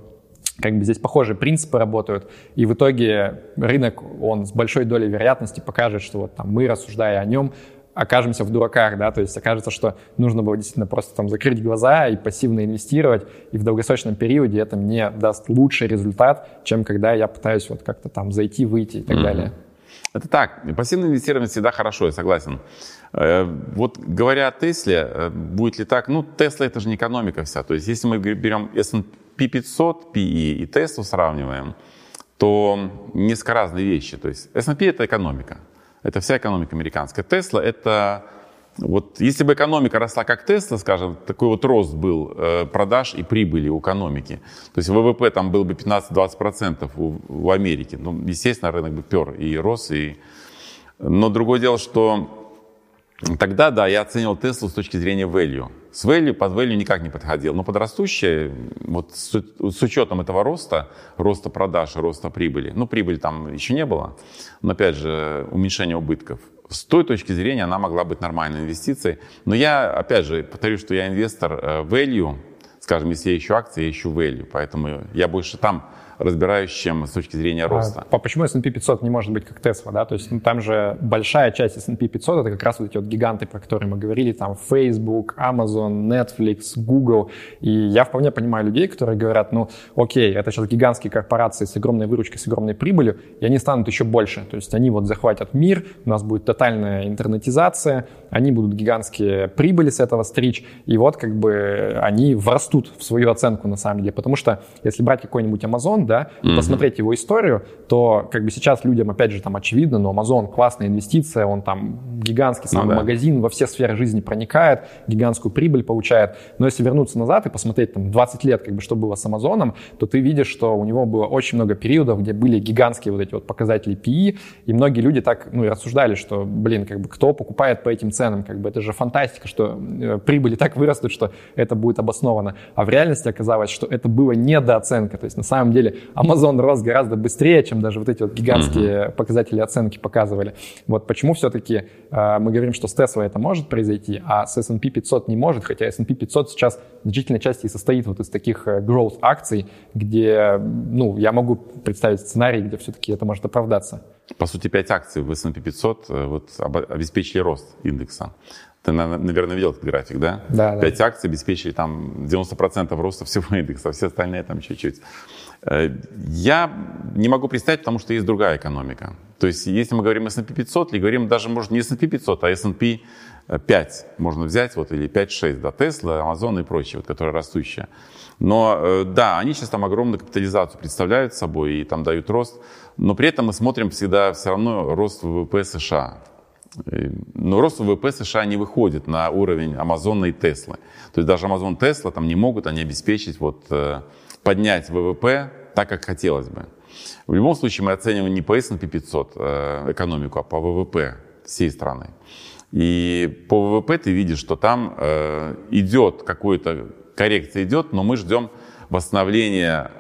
как бы здесь похожие принципы работают, и в итоге рынок, он с большой долей вероятности покажет, что вот там мы, рассуждая о нем, окажемся в дураках, да, то есть окажется, что нужно было действительно просто там закрыть глаза и пассивно инвестировать, и в долгосрочном периоде это мне даст лучший результат, чем когда я пытаюсь вот как-то там зайти, выйти и так mm-hmm. далее. Это так. Пассивное инвестирование всегда хорошо, я согласен. Э, вот говоря о Тесле, э, будет ли так? Ну, Тесла это же не экономика вся. То есть если мы берем S&P 500 PE и Теслу сравниваем, то несколько разные вещи. То есть S&P это экономика. Это вся экономика американская. Тесла это вот если бы экономика росла как Тесла, скажем, такой вот рост был э, продаж и прибыли у экономики, то есть ВВП там был бы 15-20% у, у Америки, ну, естественно, рынок бы пер и рос, и... но другое дело, что тогда, да, я оценивал Теслу с точки зрения value. С value, под value никак не подходил, но под растущее, вот с, с учетом этого роста, роста продаж, роста прибыли, ну, прибыли там еще не было, но, опять же, уменьшение убытков, с той точки зрения она могла быть нормальной инвестицией. Но я, опять же, повторю, что я инвестор э, value, скажем, если я ищу акции, я ищу value, поэтому я больше там разбираюсь, чем с точки зрения а роста. А почему S&P 500 не может быть как Tesla, да? То есть ну, там же большая часть S&P 500 это как раз вот эти вот гиганты, про которые мы говорили, там Facebook, Amazon, Netflix, Google. И я вполне понимаю людей, которые говорят, ну, окей, это сейчас гигантские корпорации с огромной выручкой, с огромной прибылью, и они станут еще больше. То есть они вот захватят мир, у нас будет тотальная интернетизация, они будут гигантские прибыли с этого стричь, и вот как бы они врастут в свою оценку на самом деле. Потому что если брать какой-нибудь Amazon, да, mm-hmm. посмотреть его историю, то как бы сейчас людям, опять же, там очевидно, но Amazon классная инвестиция, он там гигантский самый ну, да. магазин, во все сферы жизни проникает, гигантскую прибыль получает. Но если вернуться назад и посмотреть там 20 лет, как бы, что было с Амазоном, то ты видишь, что у него было очень много периодов, где были гигантские вот эти вот показатели PE, и многие люди так, ну, и рассуждали, что, блин, как бы, кто покупает по этим ценам, как бы, это же фантастика, что э, прибыли так вырастут, что это будет обосновано. А в реальности оказалось, что это было недооценка, то есть на самом деле Amazon рос гораздо быстрее, чем даже вот эти вот гигантские mm-hmm. показатели оценки показывали. Вот почему все-таки э, мы говорим, что с Tesla это может произойти, а с S&P 500 не может, хотя S&P 500 сейчас в значительной части и состоит вот из таких э, growth акций, где, ну, я могу представить сценарий, где все-таки это может оправдаться. По сути, 5 акций в S&P 500 э, вот, обеспечили рост индекса. Ты, наверное, видел этот график, да? Да. 5 да. акций обеспечили там 90% роста всего [laughs] индекса, все остальные там чуть-чуть. Э, я не могу представить, потому что есть другая экономика. То есть, если мы говорим S&P 500, или говорим даже, может, не S&P 500, а S&P 5 можно взять, вот, или 5-6, да, Tesla, Amazon и прочие, вот, которые растущие. Но, э, да, они сейчас там огромную капитализацию представляют собой и там дают рост, но при этом мы смотрим всегда все равно рост ВВП США. Но рост ВВП США не выходит на уровень Амазона и Теслы. То есть даже Amazon Tesla там не могут они обеспечить вот э, поднять ВВП так, как хотелось бы. В любом случае мы оцениваем не по S&P 500 э, экономику, а по ВВП всей страны. И по ВВП ты видишь, что там э, идет какая-то коррекция идет, но мы ждем восстановления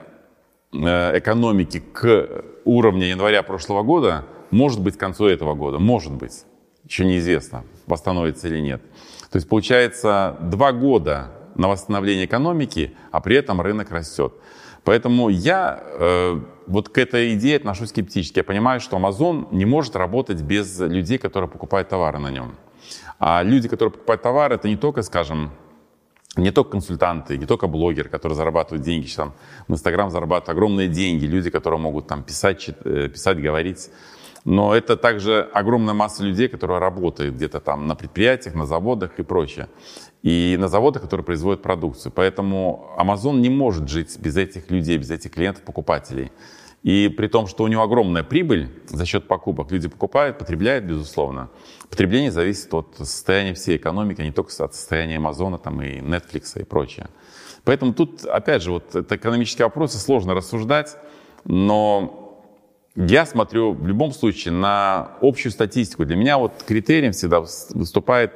э, экономики к уровню января прошлого года, может быть, к концу этого года, может быть. Еще неизвестно, восстановится или нет. То есть получается два года на восстановление экономики, а при этом рынок растет. Поэтому я э, вот к этой идее отношусь скептически. Я понимаю, что Amazon не может работать без людей, которые покупают товары на нем. А люди, которые покупают товары, это не только, скажем, не только консультанты, не только блогеры, которые зарабатывают деньги, там в Инстаграм зарабатывают огромные деньги, люди, которые могут там писать, э, писать, говорить. Но это также огромная масса людей, которые работают где-то там на предприятиях, на заводах и прочее. И на заводах, которые производят продукцию. Поэтому Amazon не может жить без этих людей, без этих клиентов, покупателей. И при том, что у него огромная прибыль за счет покупок, люди покупают, потребляют, безусловно. Потребление зависит от состояния всей экономики, а не только от состояния Амазона там, и Netflix и прочее. Поэтому тут, опять же, вот это экономические вопросы, сложно рассуждать, но я смотрю в любом случае на общую статистику. Для меня вот критерием всегда выступает,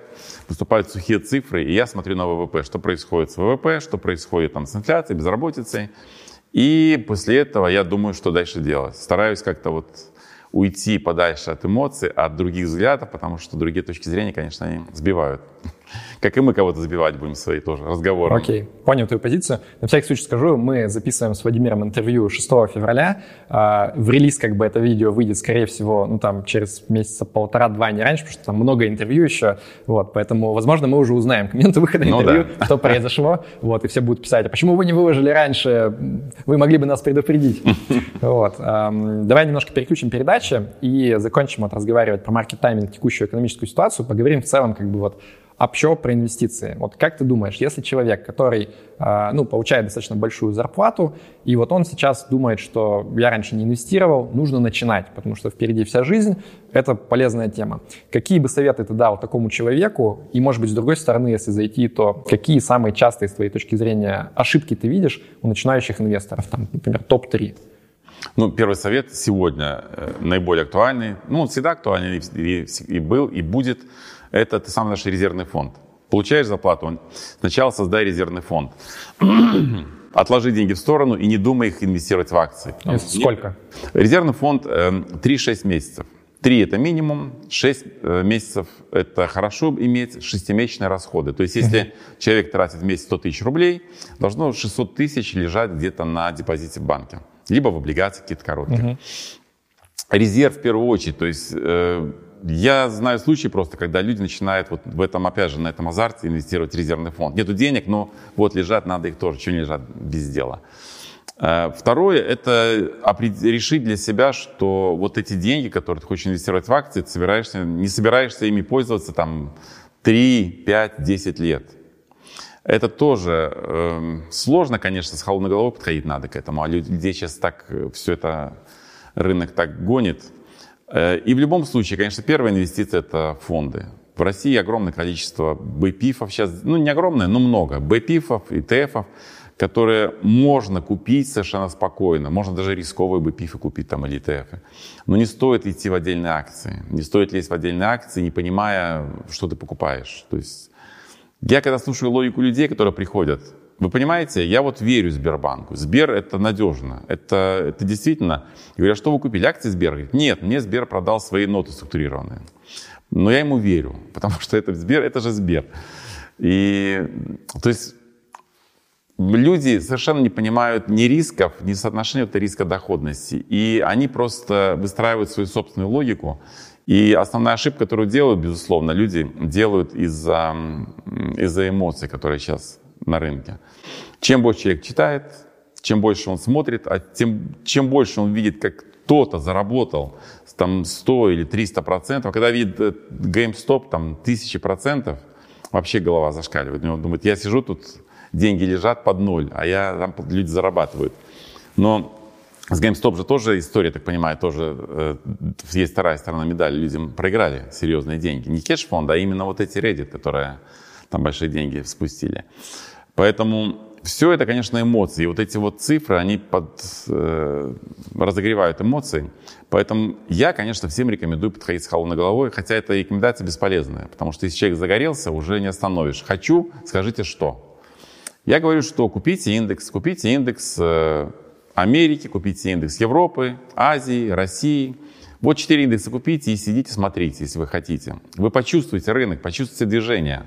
выступают сухие цифры, и я смотрю на ВВП, что происходит с ВВП, что происходит там с инфляцией, безработицей. И после этого я думаю, что дальше делать. Стараюсь как-то вот уйти подальше от эмоций, от других взглядов, потому что другие точки зрения, конечно, они сбивают. Как и мы кого-то забивать будем свои тоже разговоры. Окей, okay. понял твою позицию. На всякий случай скажу, мы записываем с Владимиром интервью 6 февраля. А, в релиз как бы это видео выйдет, скорее всего, ну там через месяца полтора-два, не раньше, потому что там много интервью еще. Вот, поэтому, возможно, мы уже узнаем к моменту выхода ну, интервью, да. что произошло. Вот, и все будут писать, а почему вы не выложили раньше? Вы могли бы нас предупредить. Вот. Давай немножко переключим передачи и закончим вот разговаривать про маркет-тайминг, текущую экономическую ситуацию. Поговорим в целом как бы вот общо про инвестиции. Вот как ты думаешь, если человек, который а, ну, получает достаточно большую зарплату, и вот он сейчас думает, что я раньше не инвестировал, нужно начинать, потому что впереди вся жизнь, это полезная тема. Какие бы советы ты дал такому человеку, и, может быть, с другой стороны, если зайти, то какие самые частые, с твоей точки зрения, ошибки ты видишь у начинающих инвесторов, там, например, топ-3? Ну, первый совет сегодня э, наиболее актуальный. Ну, он всегда актуальный и, и, и был, и будет – это ты сам наш резервный фонд. Получаешь зарплату, сначала создай резервный фонд. [clears throat] Отложи деньги в сторону и не думай их инвестировать в акции. Там, Сколько? Резервный фонд э, 3-6 месяцев. 3 это минимум, 6 э, месяцев это хорошо иметь шестимесячные расходы. То есть если человек тратит в месяц 100 тысяч рублей, должно 600 тысяч лежать где-то на депозите в банке. Либо в облигациях какие-то короткие. Резерв в первую очередь, то есть э, я знаю случаи просто, когда люди начинают вот в этом, опять же, на этом азарте инвестировать в резервный фонд. Нету денег, но вот лежат, надо их тоже, что не лежат без дела. Э, второе – это решить для себя, что вот эти деньги, которые ты хочешь инвестировать в акции, ты собираешься, не собираешься ими пользоваться там 3, 5, 10 лет. Это тоже э, сложно, конечно, с холодной головой подходить надо к этому, а людей сейчас так э, все это, рынок так гонит – и в любом случае, конечно, первая инвестиция – это фонды. В России огромное количество БПИФов сейчас, ну не огромное, но много, БПИФов, ИТФов, которые можно купить совершенно спокойно. Можно даже рисковые БПИФы купить там или ИТФы. Но не стоит идти в отдельные акции. Не стоит лезть в отдельные акции, не понимая, что ты покупаешь. То есть я когда слушаю логику людей, которые приходят, вы понимаете, я вот верю Сбербанку. Сбер это надежно. Это, это действительно... Я говорю, а что вы купили? Акции Сбер? Говорит, нет, мне Сбер продал свои ноты структурированные. Но я ему верю, [laughs] потому что это Сбер, это же Сбер. И, то есть, люди совершенно не понимают ни рисков, ни соотношения вот риска доходности. И они просто выстраивают свою собственную логику. И основная ошибка, которую делают, безусловно, люди делают из-за из эмоций, которые сейчас на рынке. Чем больше человек читает, чем больше он смотрит, а тем, чем больше он видит, как кто-то заработал там 100 или 300 процентов, когда видит э, GameStop там тысячи процентов, вообще голова зашкаливает. Он думает, я сижу тут, деньги лежат под ноль, а я там люди зарабатывают. Но с GameStop же тоже история, так понимаю, тоже э, есть вторая сторона медали. Людям проиграли серьезные деньги. Не кэш-фонд, а именно вот эти Reddit, которые там большие деньги спустили. Поэтому все это, конечно, эмоции. И вот эти вот цифры, они под, э, разогревают эмоции. Поэтому я, конечно, всем рекомендую подходить с холодной головой, хотя эта рекомендация бесполезная, потому что если человек загорелся, уже не остановишь. Хочу, скажите что. Я говорю, что купите индекс, купите индекс э, Америки, купите индекс Европы, Азии, России. Вот четыре индекса купите и сидите, смотрите, если вы хотите. Вы почувствуете рынок, почувствуете движение.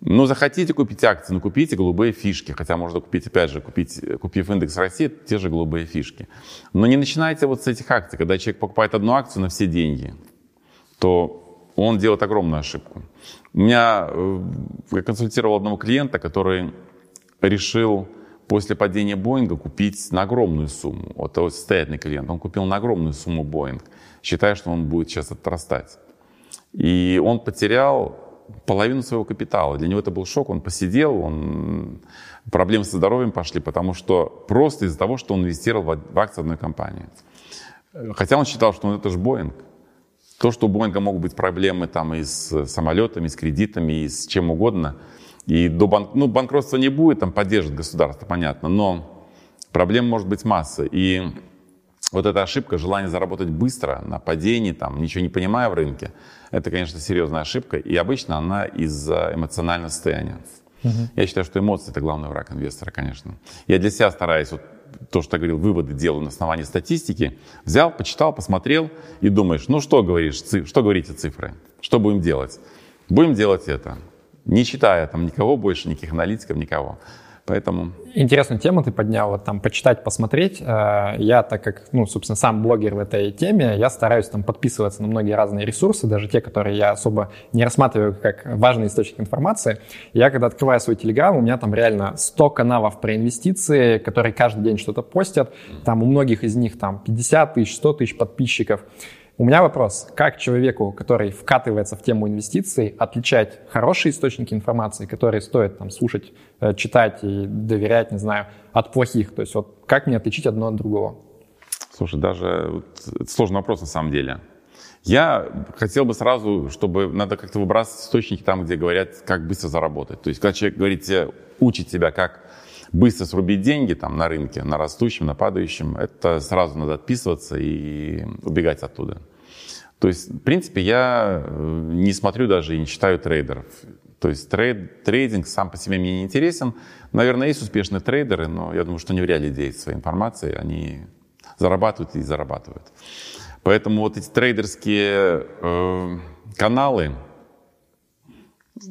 Ну, захотите купить акции, ну, купите голубые фишки. Хотя можно купить, опять же, купить, купив индекс России, те же голубые фишки. Но не начинайте вот с этих акций. Когда человек покупает одну акцию на все деньги, то он делает огромную ошибку. У меня, э, я консультировал одного клиента, который решил после падения Боинга купить на огромную сумму. Вот это состоятельный клиент. Он купил на огромную сумму Боинг, считая, что он будет сейчас отрастать. И он потерял половину своего капитала. Для него это был шок, он посидел, он... проблемы со здоровьем пошли, потому что просто из-за того, что он инвестировал в акции одной компании. Хотя он считал, что это же Боинг. То, что у Боинга могут быть проблемы там и с самолетами, и с кредитами, и с чем угодно. И до банк... ну, банкротства не будет, там поддержит государство, понятно, но проблем может быть масса. И вот эта ошибка, желание заработать быстро на падении, там, ничего не понимая в рынке, это, конечно, серьезная ошибка, и обычно она из-за эмоционального состояния. Угу. Я считаю, что эмоции – это главный враг инвестора, конечно. Я для себя стараюсь, вот то, что я говорил, выводы делаю на основании статистики. Взял, почитал, посмотрел и думаешь, ну что говоришь, что говорите цифры? Что будем делать? Будем делать это. Не читая там никого больше, никаких аналитиков, никого. Поэтому... Интересную тему ты поднял, вот там почитать, посмотреть. Э, я, так как, ну, собственно, сам блогер в этой теме, я стараюсь там подписываться на многие разные ресурсы, даже те, которые я особо не рассматриваю как важный источник информации. Я, когда открываю свой телеграм, у меня там реально 100 каналов про инвестиции, которые каждый день что-то постят. Там у многих из них там 50 тысяч, 100 тысяч подписчиков. У меня вопрос, как человеку, который вкатывается в тему инвестиций, отличать хорошие источники информации, которые стоит там слушать, э, читать и доверять, не знаю, от плохих? То есть вот как мне отличить одно от другого? Слушай, даже это сложный вопрос на самом деле. Я хотел бы сразу, чтобы надо как-то выбрасывать источники там, где говорят, как быстро заработать. То есть, когда человек говорит тебе, учит тебя, как быстро срубить деньги там на рынке, на растущем, на падающем, это сразу надо отписываться и убегать оттуда. То есть, в принципе, я э, не смотрю даже и не читаю трейдеров. То есть трейд, трейдинг сам по себе мне не интересен. Наверное, есть успешные трейдеры, но я думаю, что они вряд ли делятся своей информацией. Они зарабатывают и зарабатывают. Поэтому вот эти трейдерские э, каналы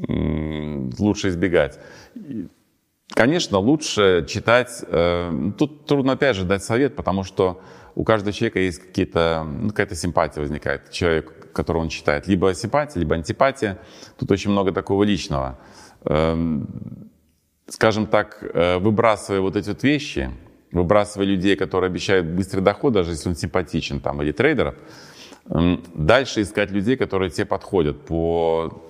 э, лучше избегать. Конечно, лучше читать. Э, тут трудно опять же дать совет, потому что у каждого человека есть какие-то, ну, какая-то симпатия возникает. Человек, которого он читает. Либо симпатия, либо антипатия. Тут очень много такого личного. Эм, скажем так, э, выбрасывая вот эти вот вещи, выбрасывая людей, которые обещают быстрый доход, даже если он симпатичен, там, или трейдеров, эм, дальше искать людей, которые тебе подходят по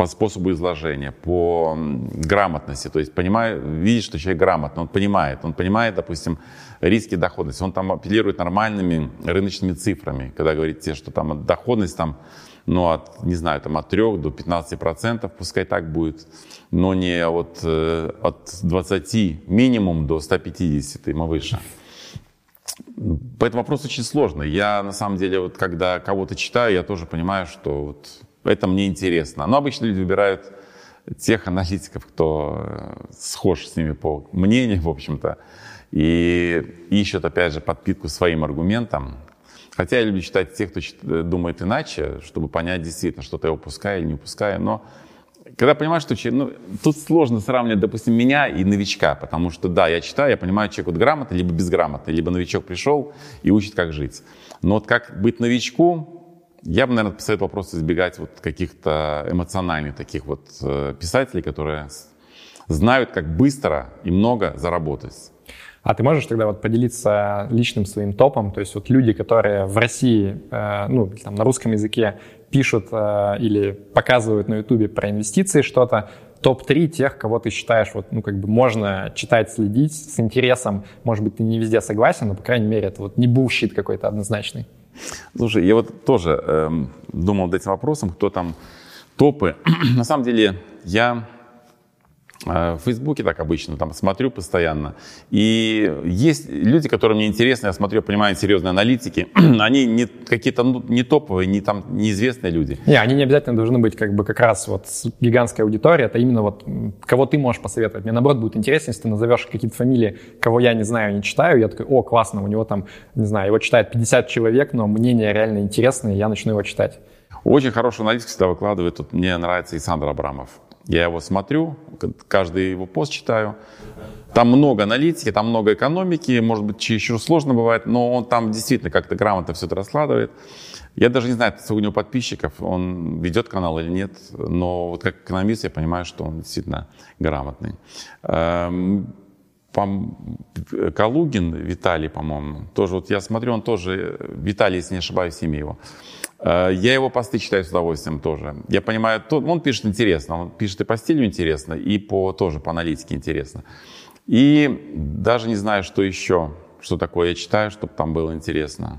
по способу изложения, по грамотности. То есть понимает, видит, что человек грамотный, он понимает. Он понимает, допустим, риски доходности. Он там апеллирует нормальными рыночными цифрами, когда говорит тебе, что там доходность там, ну, от, не знаю, там от 3 до 15 процентов, пускай так будет, но не от, э, от 20 минимум до 150 и выше. Поэтому вопрос очень сложный. Я, на самом деле, вот когда кого-то читаю, я тоже понимаю, что вот это мне интересно. Но обычно люди выбирают тех аналитиков, кто э, схож с ними по мнению, в общем-то, и ищут, опять же, подпитку своим аргументам. Хотя я люблю читать тех, кто э, думает иначе, чтобы понять действительно, что-то я упускаю или не упускаю. Но когда понимаешь, что ну, тут сложно сравнивать, допустим, меня и новичка, потому что, да, я читаю, я понимаю, человек вот грамотный, либо безграмотный, либо новичок пришел и учит, как жить. Но вот как быть новичку, я бы, наверное, посоветовал просто избегать вот каких-то эмоциональных таких вот э, писателей, которые знают, как быстро и много заработать. А ты можешь тогда вот поделиться личным своим топом? То есть вот люди, которые в России, э, ну, там, на русском языке пишут э, или показывают на Ютубе про инвестиции что-то, топ-3 тех, кого ты считаешь, вот, ну, как бы можно читать, следить с интересом. Может быть, ты не везде согласен, но, по крайней мере, это вот не bullshit какой-то однозначный. Слушай, я вот тоже э, думал над этим вопросом, кто там топы. [clears throat] На самом деле, я в Фейсбуке так обычно, там смотрю постоянно. И есть люди, которые мне интересны, я смотрю, понимаю, серьезные аналитики. [clears throat] Они не какие-то ну, не топовые, не там неизвестные люди. Не, они не обязательно должны быть как бы как раз вот гигантская аудитория. Это именно вот кого ты можешь посоветовать. Мне наоборот будет интересно, если ты назовешь какие-то фамилии, кого я не знаю, не читаю. Я такой, о, классно, у него там, не знаю, его читает 50 человек, но мнение реально интересное, я начну его читать. Очень хороший аналитик всегда выкладывает. Тут мне нравится Александр Абрамов. Я его смотрю, каждый его пост читаю. Там много аналитики, там много экономики, может быть, еще сложно бывает, но он там действительно как-то грамотно все это раскладывает. Я даже не знаю, сколько у него подписчиков, он ведет канал или нет, но вот как экономист я понимаю, что он действительно грамотный. Эм, Калугин Виталий, по-моему, тоже вот я смотрю, он тоже, Виталий, если не ошибаюсь, имя его. Э, я его посты читаю с удовольствием тоже. Я понимаю, он пишет интересно, он пишет и по стилю интересно, и по, тоже по аналитике интересно. И даже не знаю, что еще, что такое я читаю, чтобы там было интересно.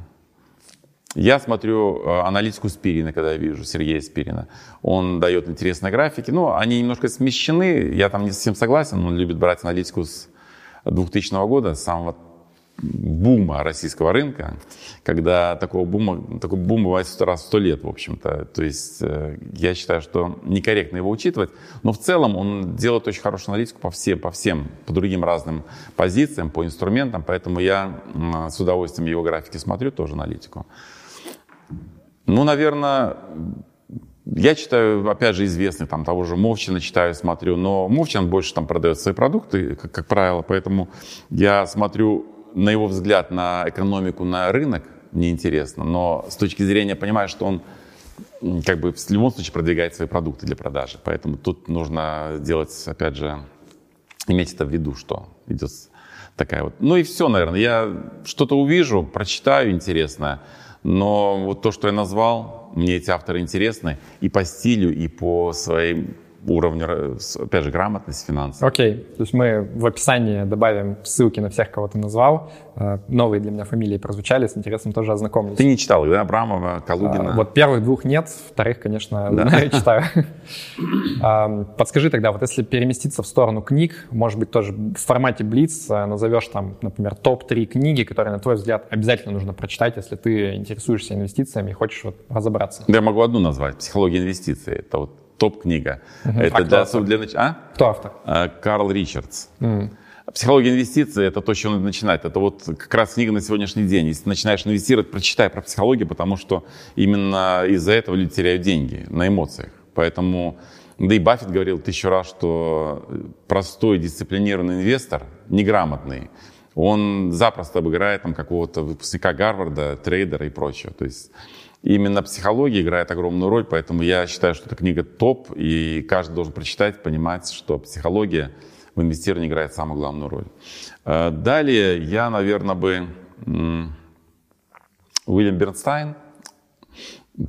Я смотрю э, аналитику Спирина, когда я вижу Сергея Спирина. Он дает интересные графики. Ну, они немножко смещены, я там не совсем согласен. Он любит брать аналитику с 2000 года, с самого бума российского рынка, когда такого бума, такой бум бывает раз в сто лет, в общем-то. То есть э, я считаю, что некорректно его учитывать, но в целом он делает очень хорошую аналитику по всем, по всем, по другим разным позициям, по инструментам, поэтому я с удовольствием его графики смотрю, тоже аналитику. Ну, наверное, я читаю, опять же, известный, там, того же Мовчина читаю, смотрю, но Мовчин больше там продает свои продукты, как, как правило, поэтому я смотрю на его взгляд на экономику, на рынок неинтересно, но с точки зрения понимаю, что он как бы в любом случае продвигает свои продукты для продажи. Поэтому тут нужно делать, опять же, иметь это в виду, что идет такая вот. Ну и все, наверное. Я что-то увижу, прочитаю интересное, но вот то, что я назвал, мне эти авторы интересны и по стилю, и по своим уровня, опять же, грамотность финансов. Окей, okay. то есть мы в описании добавим ссылки на всех, кого ты назвал. Э, новые для меня фамилии прозвучали, с интересом тоже ознакомлюсь. Ты не читал, да, Абрамова, Калугина? А, вот первых двух нет, вторых, конечно, да. [laughs] читаю. А, подскажи тогда, вот если переместиться в сторону книг, может быть, тоже в формате Блиц э, назовешь там, например, топ-3 книги, которые, на твой взгляд, обязательно нужно прочитать, если ты интересуешься инвестициями и хочешь вот разобраться. Да, я могу одну назвать. «Психология инвестиций». Это вот топ-книга. Угу. Это а для, кто для, а? Кто автор? А, Карл Ричардс. Угу. Психология инвестиций – это то, с чего надо начинать. Это вот как раз книга на сегодняшний день. Если ты начинаешь инвестировать, прочитай про психологию, потому что именно из-за этого люди теряют деньги на эмоциях. Поэтому, да и Баффет говорил тысячу раз, что простой дисциплинированный инвестор, неграмотный, он запросто обыграет там какого-то выпускника Гарварда, трейдера и прочего. То есть именно психология играет огромную роль, поэтому я считаю, что эта книга топ, и каждый должен прочитать, понимать, что психология в инвестировании играет самую главную роль. Э, далее я, наверное, бы Уильям Бернстайн,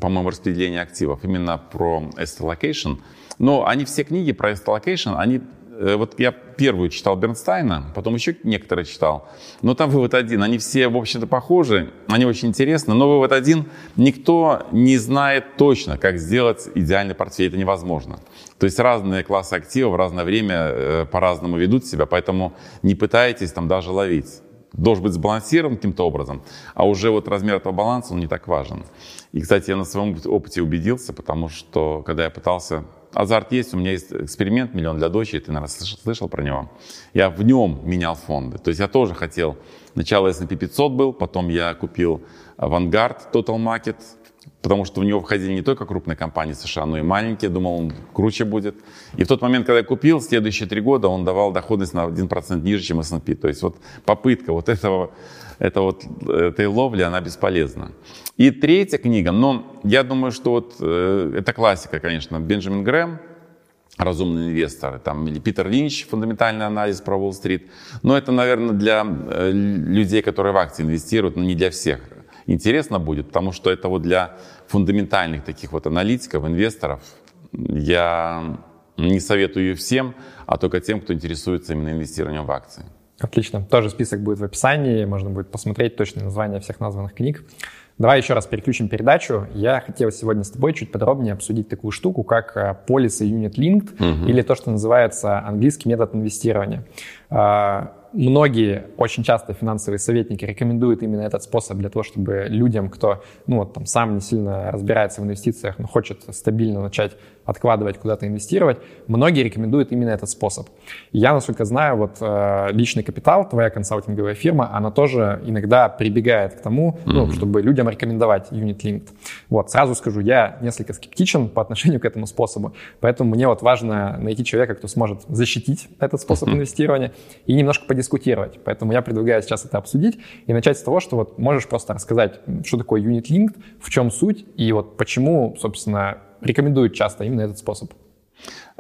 по-моему, распределение активов, именно про asset allocation. Но они все книги про asset allocation, они вот я первую читал Бернстайна, потом еще некоторые читал, но там вывод один. Они все, в общем-то, похожи, они очень интересны, но вывод один. Никто не знает точно, как сделать идеальный портфель. Это невозможно. То есть разные классы активов в разное время э, по-разному ведут себя, поэтому не пытайтесь там даже ловить. Должен быть сбалансирован каким-то образом, а уже вот размер этого баланса, он не так важен. И, кстати, я на своем опыте убедился, потому что, когда я пытался азарт есть, у меня есть эксперимент «Миллион для дочери», ты, наверное, слышал, слышал про него. Я в нем менял фонды. То есть я тоже хотел, сначала S&P 500 был, потом я купил Vanguard Total Market, потому что в него входили не только крупные компании США, но и маленькие. Думал, он круче будет. И в тот момент, когда я купил, следующие три года он давал доходность на 1% ниже, чем S&P. То есть вот попытка вот этого это вот, этой ловли, она бесполезна. И третья книга, но я думаю, что вот э, это классика, конечно, Бенджамин Грэм, разумные инвесторы, там, или Питер Линч, фундаментальный анализ про Уолл-стрит. Но это, наверное, для э, людей, которые в акции инвестируют, но не для всех. Интересно будет, потому что это вот для фундаментальных таких вот аналитиков, инвесторов. Я не советую всем, а только тем, кто интересуется именно инвестированием в акции. Отлично. Тоже список будет в описании, можно будет посмотреть точное название всех названных книг. Давай еще раз переключим передачу. Я хотел сегодня с тобой чуть подробнее обсудить такую штуку, как э, полисы Unit Linked угу. или то, что называется английский метод инвестирования. А, многие, очень часто финансовые советники рекомендуют именно этот способ для того, чтобы людям, кто ну, вот, там, сам не сильно разбирается в инвестициях, но хочет стабильно начать откладывать, куда-то инвестировать, многие рекомендуют именно этот способ. Я, насколько знаю, вот э, личный капитал, твоя консалтинговая фирма, она тоже иногда прибегает к тому, mm-hmm. ну, чтобы людям рекомендовать Unit Linked. Вот, сразу скажу, я несколько скептичен по отношению к этому способу, поэтому мне вот важно найти человека, кто сможет защитить этот способ mm-hmm. инвестирования и немножко подискутировать дискутировать. Поэтому я предлагаю сейчас это обсудить и начать с того, что вот можешь просто рассказать, что такое Unit Linked, в чем суть и вот почему, собственно, рекомендуют часто именно этот способ.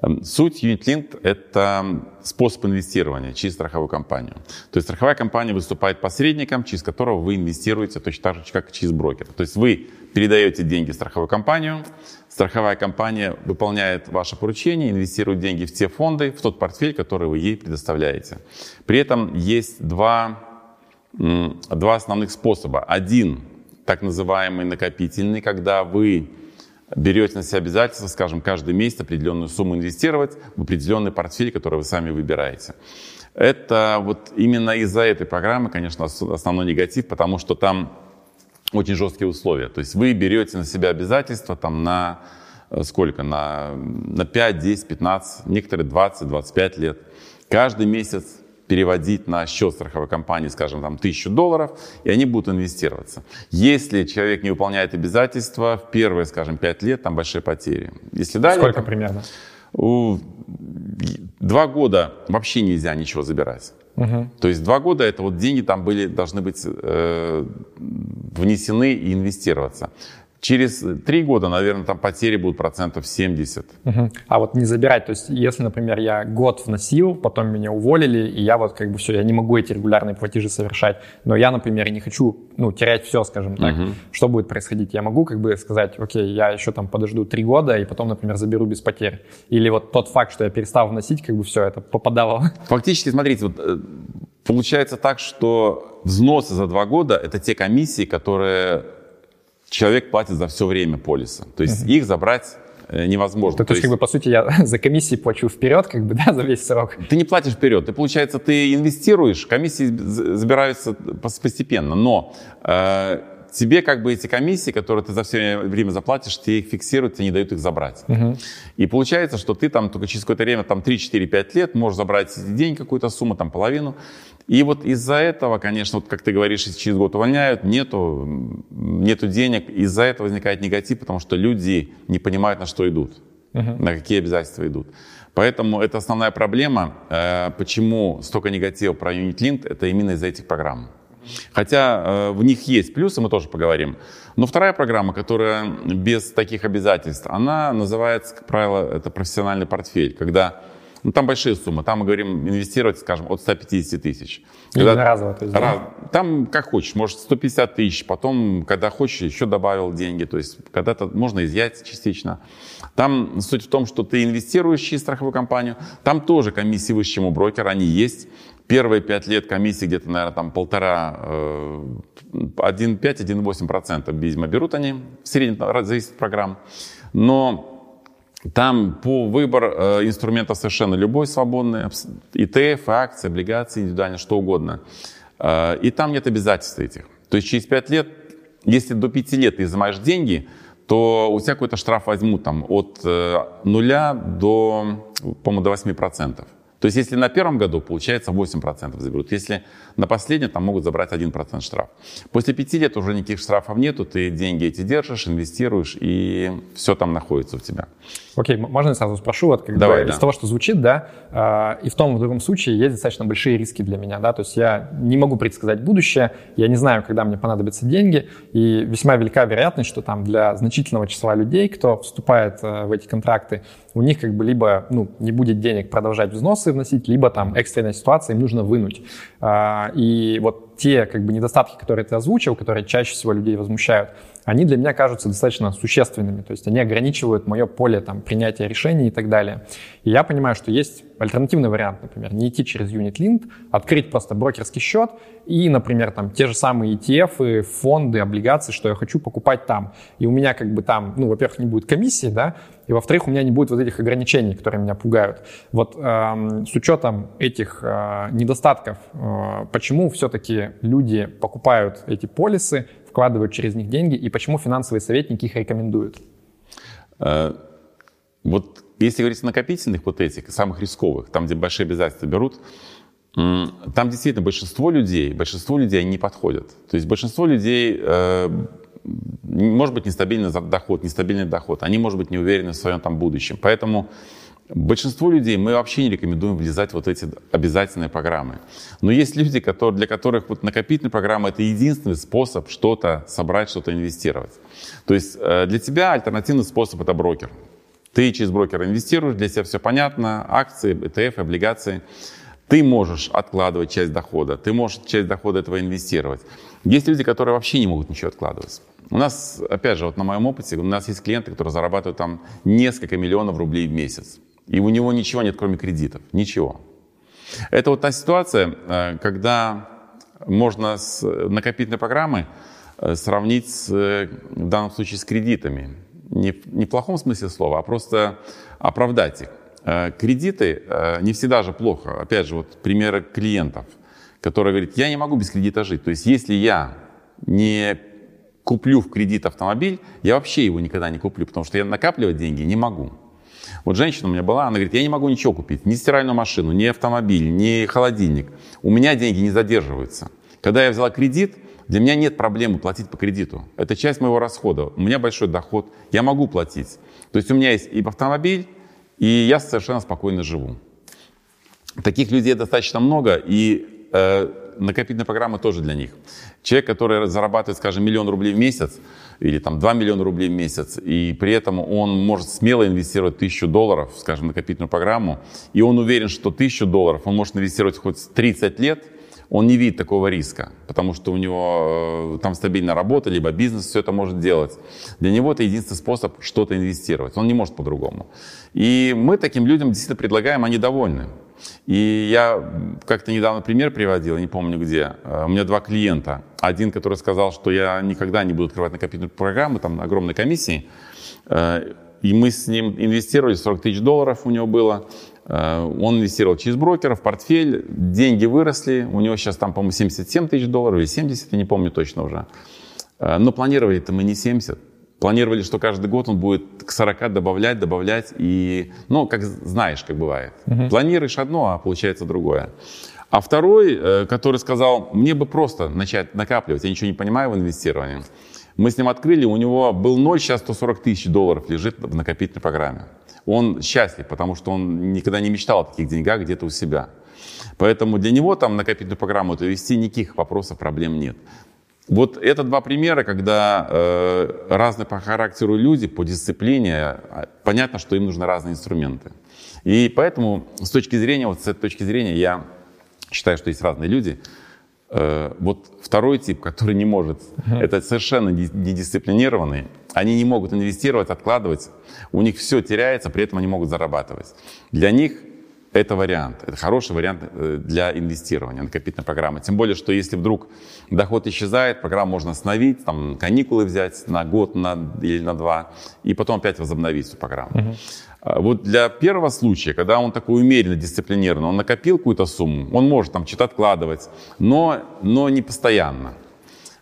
Эм, суть Unit — это способ инвестирования через страховую компанию. То есть страховая компания выступает посредником, через которого вы инвестируете точно так же, как через брокера. То есть вы передаете деньги в страховую компанию, страховая компания выполняет ваше поручение, инвестирует деньги в те фонды, в тот портфель, который вы ей предоставляете. При этом есть два, два основных способа. Один, так называемый накопительный, когда вы берете на себя обязательство, скажем, каждый месяц определенную сумму инвестировать в определенный портфель, который вы сами выбираете. Это вот именно из-за этой программы, конечно, основной негатив, потому что там очень жесткие условия. То есть вы берете на себя обязательства там на э, сколько? На, на 5, 10, 15, некоторые 20, 25 лет. Каждый месяц переводить на счет страховой компании, скажем, там, тысячу долларов, и они будут инвестироваться. Если человек не выполняет обязательства, в первые, скажем, пять лет там большие потери. Если далее, Сколько там, примерно? Два года вообще нельзя ничего забирать. Угу. То есть два года это вот деньги там были, должны быть э, внесены и инвестироваться. Через три года, наверное, там потери будут процентов 70. Угу. А вот не забирать, то есть если, например, я год вносил, потом меня уволили, и я вот как бы все, я не могу эти регулярные платежи совершать, но я, например, не хочу, ну, терять все, скажем так, угу. что будет происходить? Я могу как бы сказать, окей, я еще там подожду три года, и потом, например, заберу без потерь. Или вот тот факт, что я перестал вносить, как бы все это попадало. Фактически, смотрите, вот э, получается так, что взносы за два года – это те комиссии, которые человек платит за все время полиса. То есть их забрать э, невозможно. То, то, есть, как бы, по сути, я [laughs] за комиссии плачу вперед, как бы, [laughs] да, за весь срок. Ты не платишь вперед. Ты, получается, ты инвестируешь, комиссии забираются постепенно. Но э, тебе как бы эти комиссии, которые ты за все время заплатишь, тебе их фиксируют, тебе не дают их забрать. Угу. И получается, что ты там только через какое-то время, там 3-4-5 лет можешь забрать деньги, какую-то сумму, там половину. И вот из-за этого, конечно, вот как ты говоришь, если через год увольняют, нету, нету денег, из-за этого возникает негатив, потому что люди не понимают, на что идут, угу. на какие обязательства идут. Поэтому это основная проблема, э, почему столько негатива про UnitLint, это именно из-за этих программ. Хотя э, в них есть плюсы, мы тоже поговорим. Но вторая программа, которая без таких обязательств, она называется, как правило, это профессиональный портфель, когда ну, там большие суммы. Там мы говорим инвестировать, скажем, от 150 тысяч. Единоразово, то есть, раз, Там как хочешь, может 150 тысяч, потом, когда хочешь, еще добавил деньги. То есть когда-то можно изъять частично. Там суть в том, что ты инвестируешь через страховую компанию. Там тоже комиссии выше, чем у брокера, они есть. Первые пять лет комиссии где-то, наверное, там полтора, 1,5-1,8% э, видимо, берут они. В среднем зависит от программ. Но там по выбор э, инструментов совершенно любой свободный, ETF, акции, облигации, индивидуально, что угодно. Э, и там нет обязательств этих. То есть через 5 лет, если до 5 лет ты изымаешь деньги, то у тебя какой-то штраф возьмут там от нуля до, по-моему, до 8%. То есть если на первом году, получается 8% заберут. Если на последнем, там могут забрать 1% штраф. После пяти лет уже никаких штрафов нету, ты деньги эти держишь, инвестируешь, и все там находится у тебя. Окей, можно я сразу спрошу, вот как Давай, бы, да. из того, что звучит, да, э, и в том и в другом случае есть достаточно большие риски для меня, да, то есть я не могу предсказать будущее, я не знаю, когда мне понадобятся деньги, и весьма велика вероятность, что там для значительного числа людей, кто вступает э, в эти контракты, у них как бы либо ну, не будет денег продолжать взносы вносить, либо там экстренная ситуация, им нужно вынуть. Э, и вот те как бы недостатки, которые ты озвучил, которые чаще всего людей возмущают, они для меня кажутся достаточно существенными, то есть они ограничивают мое поле там, принятия решений и так далее. И я понимаю, что есть альтернативный вариант, например, не идти через UnitLint, открыть просто брокерский счет и, например, там те же самые ETF, фонды, облигации, что я хочу покупать там. И у меня как бы там, ну, во-первых, не будет комиссии, да, и во-вторых, у меня не будет вот этих ограничений, которые меня пугают. Вот э, с учетом этих э, недостатков, э, почему все-таки люди покупают эти полисы, вкладывают через них деньги, и почему финансовые советники их рекомендуют? Э, вот если говорить о накопительных вот этих, самых рисковых, там, где большие обязательства берут, там действительно большинство людей, большинство людей они не подходят. То есть большинство людей, э, может быть, нестабильный доход, нестабильный доход, они, может быть, не уверены в своем там будущем. Поэтому Большинству людей мы вообще не рекомендуем влезать в вот эти обязательные программы. Но есть люди, которые, для которых вот накопительная программа это единственный способ что-то собрать, что-то инвестировать. То есть э, для тебя альтернативный способ это брокер. Ты через брокера инвестируешь, для тебя все понятно, акции, ETF, облигации. Ты можешь откладывать часть дохода, ты можешь часть дохода этого инвестировать. Есть люди, которые вообще не могут ничего откладывать. У нас, опять же, вот на моем опыте, у нас есть клиенты, которые зарабатывают там несколько миллионов рублей в месяц. И у него ничего нет, кроме кредитов. Ничего. Это вот та ситуация, э, когда можно с накопительной программы э, сравнить с, э, в данном случае с кредитами. Не, не в плохом смысле слова, а просто оправдать их. Кредиты не всегда же плохо. Опять же, вот примеры клиентов, которые говорят, я не могу без кредита жить. То есть если я не куплю в кредит автомобиль, я вообще его никогда не куплю, потому что я накапливать деньги не могу. Вот женщина у меня была, она говорит, я не могу ничего купить, ни стиральную машину, ни автомобиль, ни холодильник. У меня деньги не задерживаются. Когда я взяла кредит, для меня нет проблемы платить по кредиту. Это часть моего расхода. У меня большой доход, я могу платить. То есть у меня есть и автомобиль, и я совершенно спокойно живу. Таких людей достаточно много, и э, накопительная программа тоже для них. Человек, который зарабатывает, скажем, миллион рублей в месяц, или там 2 миллиона рублей в месяц, и при этом он может смело инвестировать тысячу долларов, скажем, в накопительную программу, и он уверен, что тысячу долларов он может инвестировать хоть 30 лет, он не видит такого риска, потому что у него э, там стабильная работа, либо бизнес все это может делать. Для него это единственный способ что-то инвестировать. Он не может по-другому. И мы таким людям действительно предлагаем, они довольны. И я как-то недавно пример приводил, не помню где. Э, у меня два клиента. Один, который сказал, что я никогда не буду открывать накопительную программу, там огромной комиссии. Э, и мы с ним инвестировали, 40 тысяч долларов у него было. Э, он инвестировал через брокера в портфель, деньги выросли. У него сейчас там, по-моему, 77 тысяч долларов или 70, я не помню точно уже. Но планировали это мы не 70, Планировали, что каждый год он будет к 40 добавлять, добавлять. И, ну, как знаешь, как бывает. Угу. Планируешь одно, а получается другое. А второй, э, который сказал, мне бы просто начать накапливать, я ничего не понимаю в инвестировании. Мы с ним открыли, у него был ноль, сейчас 140 тысяч долларов лежит в накопительной программе. Он счастлив, потому что он никогда не мечтал о таких деньгах где-то у себя. Поэтому для него там накопительную программу это вести никаких вопросов, проблем нет. Вот это два примера, когда э, разные по характеру люди, по дисциплине, а, понятно, что им нужны разные инструменты. И поэтому с точки зрения, вот с этой точки зрения, я считаю, что есть разные люди. Э, вот второй тип, который не может, uh-huh. это совершенно недисциплинированные. Они не могут инвестировать, откладывать. У них все теряется, при этом они могут зарабатывать. Для них это вариант. Это хороший вариант э, для инвестирования, накопительной программы. Тем более, что если вдруг доход исчезает, программу можно остановить, там, каникулы взять на год на, или на два, и потом опять возобновить эту программу. Угу. Вот для первого случая, когда он такой умеренно дисциплинированный, он накопил какую-то сумму, он может там что-то откладывать, но, но не постоянно.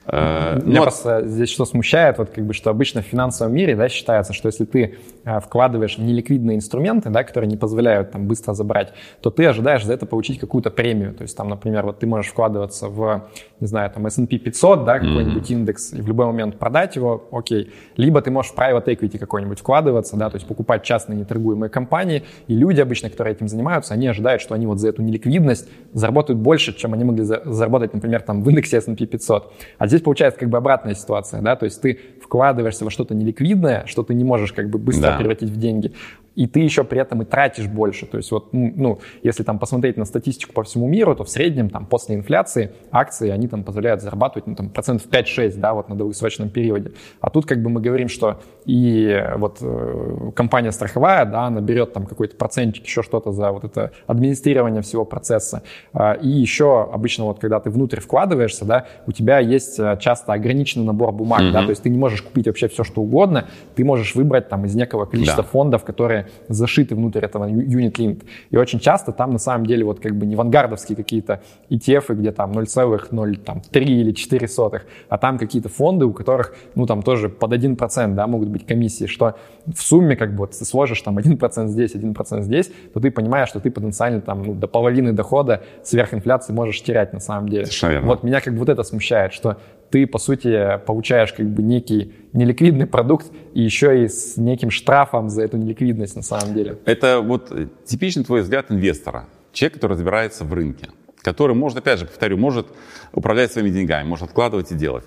Э, Меня ну, просто здесь что смущает, вот как бы, что обычно в финансовом мире да, считается, что если ты э, вкладываешь в неликвидные инструменты, да, которые не позволяют там быстро забрать, то ты ожидаешь за это получить какую-то премию. То есть там, например, вот ты можешь вкладываться в, не знаю, там S&P 500, да, какой-нибудь mm-hmm. индекс, и в любой момент продать его, окей. Либо ты можешь в private equity какой-нибудь вкладываться, да, то есть покупать частные неторгуемые компании, и люди обычно, которые этим занимаются, они ожидают, что они вот за эту неликвидность заработают больше, чем они могли заработать, например, там в индексе S&P 500. А здесь получается как бы обратная ситуация, да, то есть ты вкладываешься во что-то неликвидное, что ты не можешь как бы быстро да. превратить в деньги, и ты еще при этом и тратишь больше. То есть вот, ну, если там посмотреть на статистику по всему миру, то в среднем там после инфляции акции, они там позволяют зарабатывать ну, там, процентов 5-6, да, вот на долгосрочном периоде. А тут как бы мы говорим, что и вот э, компания страховая, да, она берет там какой-то процентик, еще что-то за вот это администрирование всего процесса. Э, и еще обычно вот когда ты внутрь вкладываешься, да, у тебя есть э, часто ограниченный набор бумаг, mm-hmm. да, то есть ты не можешь купить вообще все, что угодно, ты можешь выбрать там из некого количества да. фондов, которые зашиты внутрь этого unit link. И очень часто там на самом деле вот как бы не вангардовские какие-то ETF, где там 0,03 или 4 сотых, а там какие-то фонды, у которых, ну там тоже под 1%, да, могут быть комиссии, что в сумме как бы вот ты сложишь там 1% здесь, 1% здесь, то ты понимаешь, что ты потенциально там ну, до половины дохода сверхинфляции можешь терять на самом деле. Совершенно Вот меня как бы вот это смущает, что ты, по сути, получаешь как бы некий неликвидный продукт и еще и с неким штрафом за эту неликвидность на самом деле. Это вот типичный твой взгляд инвестора, человек, который разбирается в рынке который может, опять же, повторю, может управлять своими деньгами, может откладывать и делать.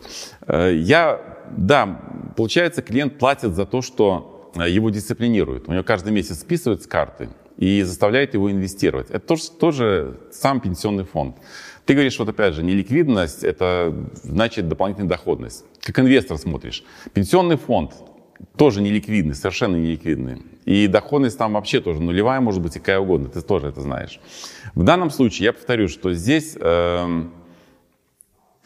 Э, я, да, получается, клиент платит за то, что э, его дисциплинируют. У него каждый месяц списывают с карты и заставляет его инвестировать. Это тоже, тоже сам пенсионный фонд. Ты говоришь, вот опять же, неликвидность – это значит дополнительная доходность. Как инвестор смотришь. Пенсионный фонд тоже неликвидный, совершенно неликвидный. И доходность там вообще тоже нулевая, может быть, и какая угодно. Ты тоже это знаешь. В данном случае я повторю, что здесь... Э,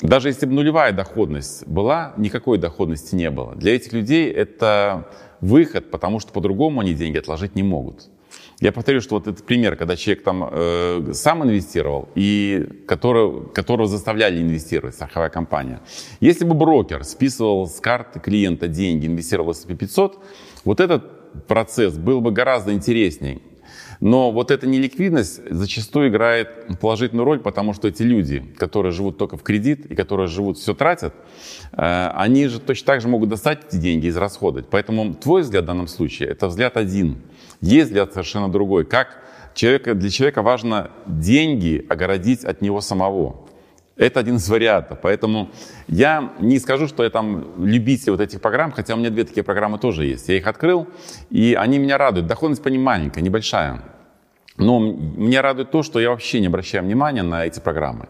даже если бы нулевая доходность была, никакой доходности не было. Для этих людей это выход, потому что по-другому они деньги отложить не могут. Я повторю, что вот этот пример, когда человек там э, сам инвестировал и которого, которого заставляли инвестировать, страховая компания. Если бы брокер списывал с карты клиента деньги, инвестировал в S&P 500, вот этот процесс был бы гораздо интереснее. Но вот эта неликвидность зачастую играет положительную роль, потому что эти люди, которые живут только в кредит и которые живут, все тратят, э, они же точно так же могут достать эти деньги и израсходовать. Поэтому твой взгляд в данном случае – это взгляд один – есть взгляд совершенно другой. Как человека, для человека важно деньги огородить от него самого. Это один из вариантов. Поэтому я не скажу, что я там любитель вот этих программ, хотя у меня две такие программы тоже есть. Я их открыл, и они меня радуют. Доходность по небольшая. Но меня радует то, что я вообще не обращаю внимания на эти программы.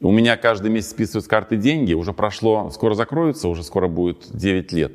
У меня каждый месяц списывают с карты деньги, уже прошло, скоро закроются, уже скоро будет 9 лет.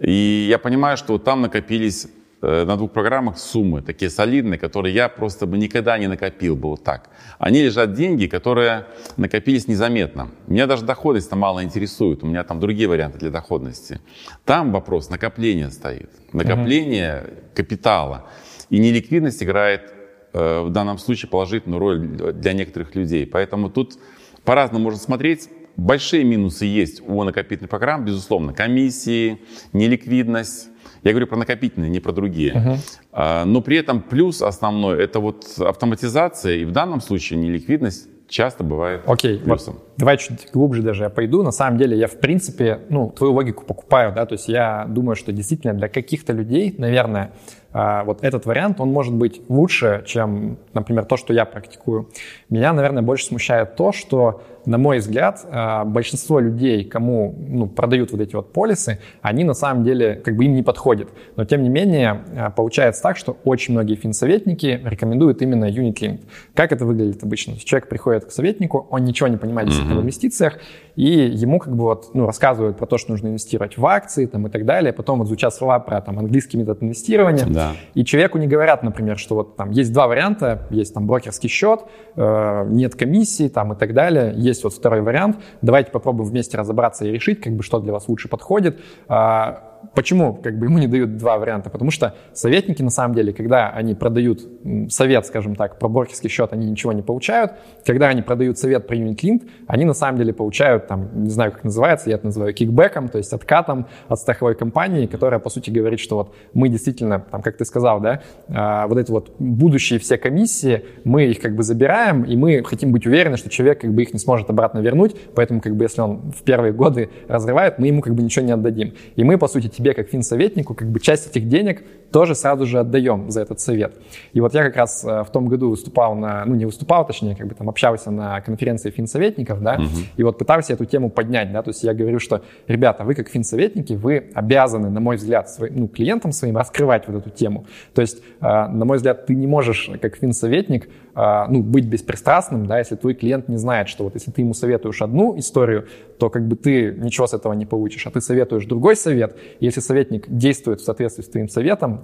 И я понимаю, что там накопились на двух программах суммы такие солидные, которые я просто бы никогда не накопил бы вот так. Они лежат деньги, которые накопились незаметно. Меня даже доходность там мало интересует, у меня там другие варианты для доходности. Там вопрос накопления стоит, накопление uh капитала. И неликвидность играет э, в данном случае положительную роль для некоторых людей. Поэтому тут по-разному можно смотреть. Большие минусы есть у накопительных программ, безусловно. Комиссии, неликвидность, я говорю про накопительные, не про другие. Uh-huh. Но при этом плюс основной – это вот автоматизация, и в данном случае неликвидность часто бывает Окей, плюсом. Вот, давай чуть глубже даже я пойду. На самом деле я, в принципе, ну, твою логику покупаю, да, то есть я думаю, что действительно для каких-то людей, наверное, а, вот этот вариант, он может быть лучше, чем, например, то, что я практикую. Меня, наверное, больше смущает то, что на мой взгляд, а, большинство людей, кому ну, продают вот эти вот полисы, они на самом деле как бы им не подходят. Но тем не менее а, получается так, что очень многие финсоветники рекомендуют именно unit link. Как это выглядит обычно? Человек приходит к советнику, он ничего не понимает mm-hmm. в инвестициях, и ему как бы вот ну, рассказывают про то, что нужно инвестировать в акции там, и так далее. Потом вот звучат слова про там английский метод инвестирования. Да. И человеку не говорят, например, что вот там есть два варианта, есть там брокерский счет, э, нет комиссии там и так далее, есть есть вот второй вариант. Давайте попробуем вместе разобраться и решить, как бы, что для вас лучше подходит. А, Почему как бы ему не дают два варианта? Потому что советники, на самом деле, когда они продают совет, скажем так, про брокерский счет, они ничего не получают. Когда они продают совет про Link, они на самом деле получают, там, не знаю, как называется, я это называю кикбэком, то есть откатом от страховой компании, которая, по сути, говорит, что вот мы действительно, там, как ты сказал, да, а, вот эти вот будущие все комиссии, мы их как бы забираем, и мы хотим быть уверены, что человек как бы их не сможет обратно вернуть, поэтому как бы если он в первые годы разрывает, мы ему как бы ничего не отдадим. И мы, по сути, тебе, как финсоветнику, как бы часть этих денег тоже сразу же отдаем за этот совет. И вот я как раз э, в том году выступал на, ну не выступал, точнее, как бы там общался на конференции финсоветников, да, угу. и вот пытался эту тему поднять, да, то есть я говорю, что, ребята, вы как финсоветники, вы обязаны, на мой взгляд, своим, ну, клиентам своим раскрывать вот эту тему. То есть, э, на мой взгляд, ты не можешь как финсоветник э, ну, быть беспристрастным, да, если твой клиент не знает, что вот если ты ему советуешь одну историю, то как бы ты ничего с этого не получишь, а ты советуешь другой совет, и если советник действует в соответствии с твоим советом,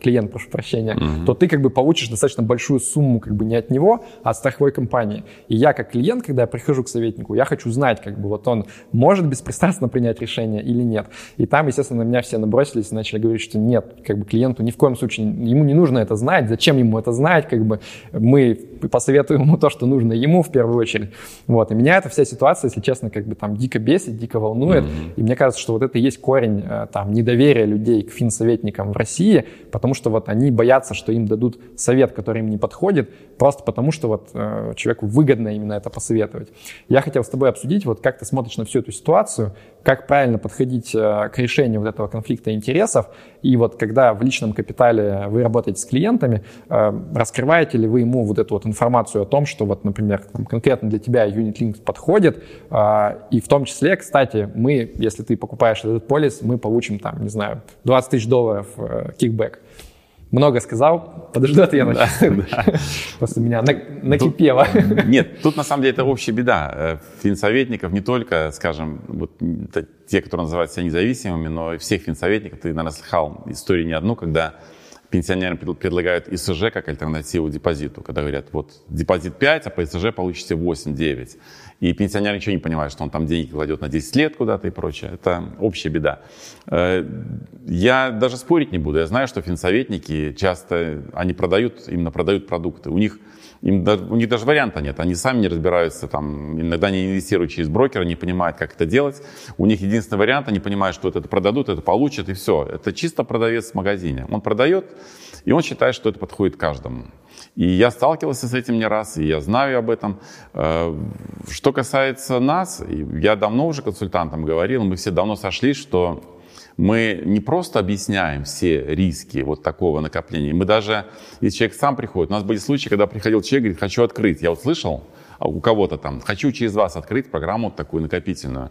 клиент, прошу прощения, mm-hmm. то ты как бы получишь достаточно большую сумму как бы не от него, а от страховой компании. И я как клиент, когда я прихожу к советнику, я хочу знать, как бы вот он может беспристрастно принять решение или нет. И там, естественно, на меня все набросились и начали говорить, что нет, как бы клиенту ни в коем случае, ему не нужно это знать, зачем ему это знать, как бы мы посоветуем ему то, что нужно ему в первую очередь. Вот. И меня эта вся ситуация, если честно, как бы там дико бесит, дико волнует. Mm-hmm. И мне кажется, что вот это и есть корень э, там недоверия людей к финсоветникам в России, потому что вот они боятся, что им дадут совет, который им не подходит, просто потому что вот э, человеку выгодно именно это посоветовать. Я хотел с тобой обсудить, вот как ты смотришь на всю эту ситуацию, как правильно подходить э, к решению вот этого конфликта интересов, и вот когда в личном капитале вы работаете с клиентами, э, раскрываете ли вы ему вот эту вот информацию о том, что вот, например, там, конкретно для тебя Unit Links подходит, э, и в том числе, кстати, мы, если ты покупаешь этот полис, мы получим там, не знаю, 20 тысяч долларов кикбэк много сказал, подожду. Да, да. [laughs] Просто меня накипело. Тут, [laughs] нет, тут на самом деле это общая беда. Э, финсоветников не только, скажем, вот те, которые называют себя независимыми, но и всех финсоветников, ты, наверное, слыхал историю не одну, когда пенсионерам предлагают ИСЖ как альтернативу депозиту, когда говорят, вот депозит 5, а по ИСЖ получите 8-9. И пенсионер ничего не понимает, что он там деньги кладет на 10 лет куда-то и прочее. Это общая беда. Э, я даже спорить не буду. Я знаю, что финсоветники часто, они продают, именно продают продукты. У них им, у них даже варианта нет. Они сами не разбираются, там, иногда не инвестируют через брокера, не понимают, как это делать. У них единственный вариант, они понимают, что это продадут, это получат, и все. Это чисто продавец в магазине. Он продает, и он считает, что это подходит каждому. И я сталкивался с этим не раз, и я знаю об этом. Э, что касается нас, я давно уже консультантам говорил, мы все давно сошлись, что мы не просто объясняем все риски вот такого накопления, мы даже, если человек сам приходит, у нас были случаи, когда приходил человек, говорит, хочу открыть, я услышал а у кого-то там, хочу через вас открыть программу такую накопительную,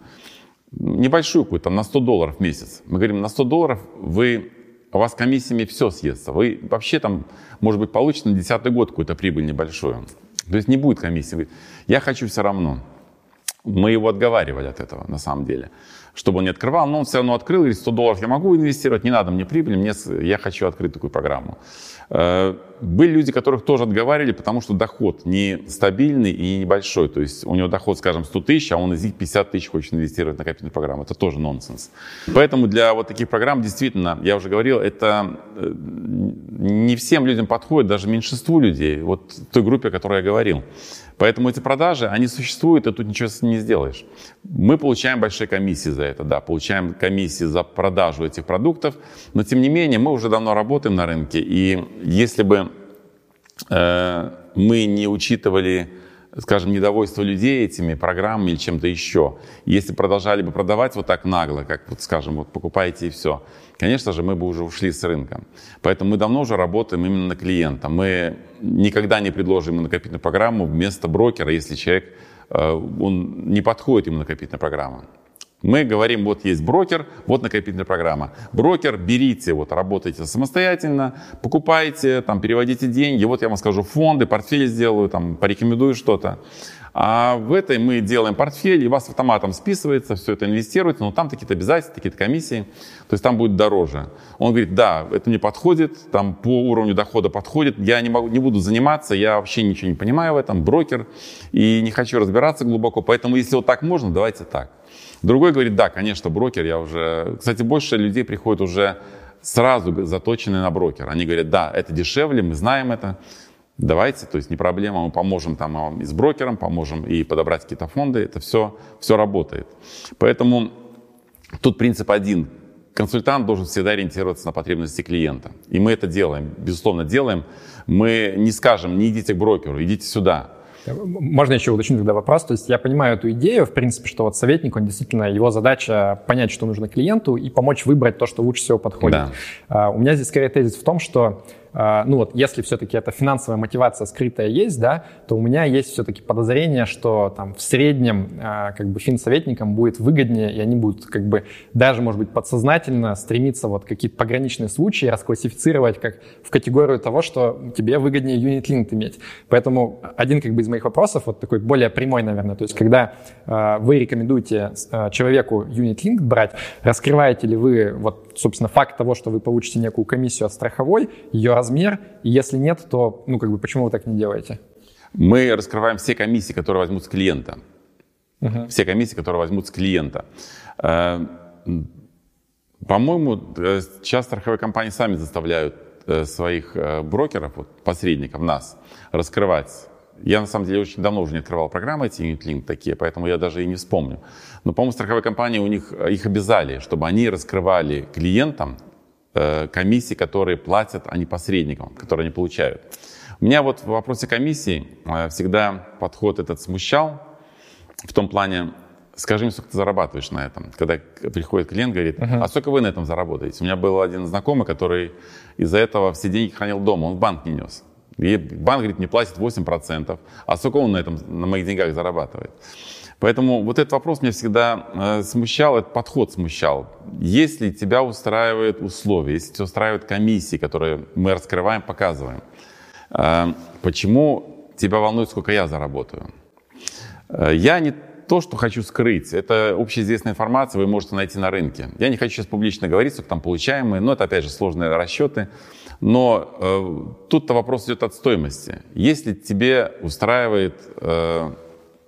небольшую какую-то, там, на 100 долларов в месяц. Мы говорим, на 100 долларов вы у вас комиссиями все съестся. Вы вообще там, может быть, получите на десятый год какую-то прибыль небольшую. То есть не будет комиссии. Я хочу все равно. Мы его отговаривали от этого, на самом деле чтобы он не открывал, но он все равно открыл, и 100 долларов я могу инвестировать, не надо мне прибыли, мне, я хочу открыть такую программу. Были люди, которых тоже отговаривали, потому что доход не стабильный и небольшой. То есть у него доход, скажем, 100 тысяч, а он из них 50 тысяч хочет инвестировать в накопительную программу. Это тоже нонсенс. Поэтому для вот таких программ действительно, я уже говорил, это э, не всем людям подходит, даже меньшинству людей, вот той группе, о которой я говорил. Поэтому эти продажи, они существуют, и тут ничего не сделаешь. Мы получаем большие комиссии за это, да, получаем комиссии за продажу этих продуктов, но тем не менее мы уже давно работаем на рынке, и если бы мы не учитывали скажем, недовольство людей этими программами или чем-то еще. Если продолжали бы продавать вот так нагло, как вот, скажем, вот покупайте и все, конечно же, мы бы уже ушли с рынка. Поэтому мы давно уже работаем именно на клиента. Мы никогда не предложим накопительную программу вместо брокера, если человек, э, он не подходит ему накопительная программа. Мы говорим, вот есть брокер, вот накопительная программа. Брокер, берите, вот работайте самостоятельно, покупайте, там, переводите деньги, вот я вам скажу фонды, портфель сделаю, там, порекомендую что-то. А в этой мы делаем портфель, и у вас автоматом списывается, все это инвестируется, но там какие-то обязательства, какие-то комиссии, то есть там будет дороже. Он говорит, да, это не подходит, там по уровню дохода подходит, я не, могу, не буду заниматься, я вообще ничего не понимаю в этом, брокер, и не хочу разбираться глубоко, поэтому если вот так можно, давайте так. Другой говорит, да, конечно, брокер, я уже... Кстати, больше людей приходят уже сразу заточенные на брокер. Они говорят, да, это дешевле, мы знаем это, давайте, то есть не проблема, мы поможем там и с брокером, поможем и подобрать какие-то фонды, это все, все работает. Поэтому тут принцип один. Консультант должен всегда ориентироваться на потребности клиента. И мы это делаем, безусловно, делаем. Мы не скажем, не идите к брокеру, идите сюда. Можно еще уточнить тогда вопрос? То есть я понимаю эту идею, в принципе, что вот советник, он действительно, его задача понять, что нужно клиенту и помочь выбрать то, что лучше всего подходит. Да. А, у меня здесь скорее тезис в том, что ну вот, если все-таки эта финансовая мотивация скрытая есть, да, то у меня есть все-таки подозрение, что там в среднем а, как бы финсоветникам будет выгоднее, и они будут как бы даже, может быть, подсознательно стремиться вот какие-то пограничные случаи расклассифицировать как в категорию того, что тебе выгоднее юнит-линк иметь. Поэтому один как бы из моих вопросов, вот такой более прямой, наверное, то есть когда э, вы рекомендуете человеку юнит-линк брать, раскрываете ли вы вот, собственно, факт того, что вы получите некую комиссию от страховой, ее размер, и если нет, то, ну, как бы, почему вы так не делаете? Мы раскрываем все комиссии, которые возьмут с клиента. Uh-huh. Все комиссии, которые возьмут с клиента. Э, по-моему, э, сейчас страховые компании сами заставляют э, своих брокеров, вот, посредников, нас, раскрывать. Я, на самом деле, очень давно уже не открывал программы эти UnitLink такие, поэтому я даже и не вспомню. Но, по-моему, страховые компании у них их обязали, чтобы они раскрывали клиентам Э, комиссии, которые платят, а не посредникам, которые они получают. У меня вот в вопросе комиссии э, всегда подход этот смущал, в том плане, скажи мне, сколько ты зарабатываешь на этом. Когда приходит клиент, говорит, uh-huh. а сколько вы на этом заработаете? У меня был один знакомый, который из-за этого все деньги хранил дома, он в банк не нес. И банк, говорит, мне платит 8%, а сколько он на этом, на моих деньгах зарабатывает? Поэтому вот этот вопрос меня всегда э, смущал, этот подход смущал. Если тебя устраивают условия, если тебя устраивают комиссии, которые мы раскрываем, показываем, э, почему тебя волнует, сколько я заработаю? Э, я не то, что хочу скрыть, это общеизвестная информация, вы можете найти на рынке. Я не хочу сейчас публично говорить, сколько там получаемые, но это, опять же, сложные расчеты. Но э, тут-то вопрос идет от стоимости. Если тебе устраивает э,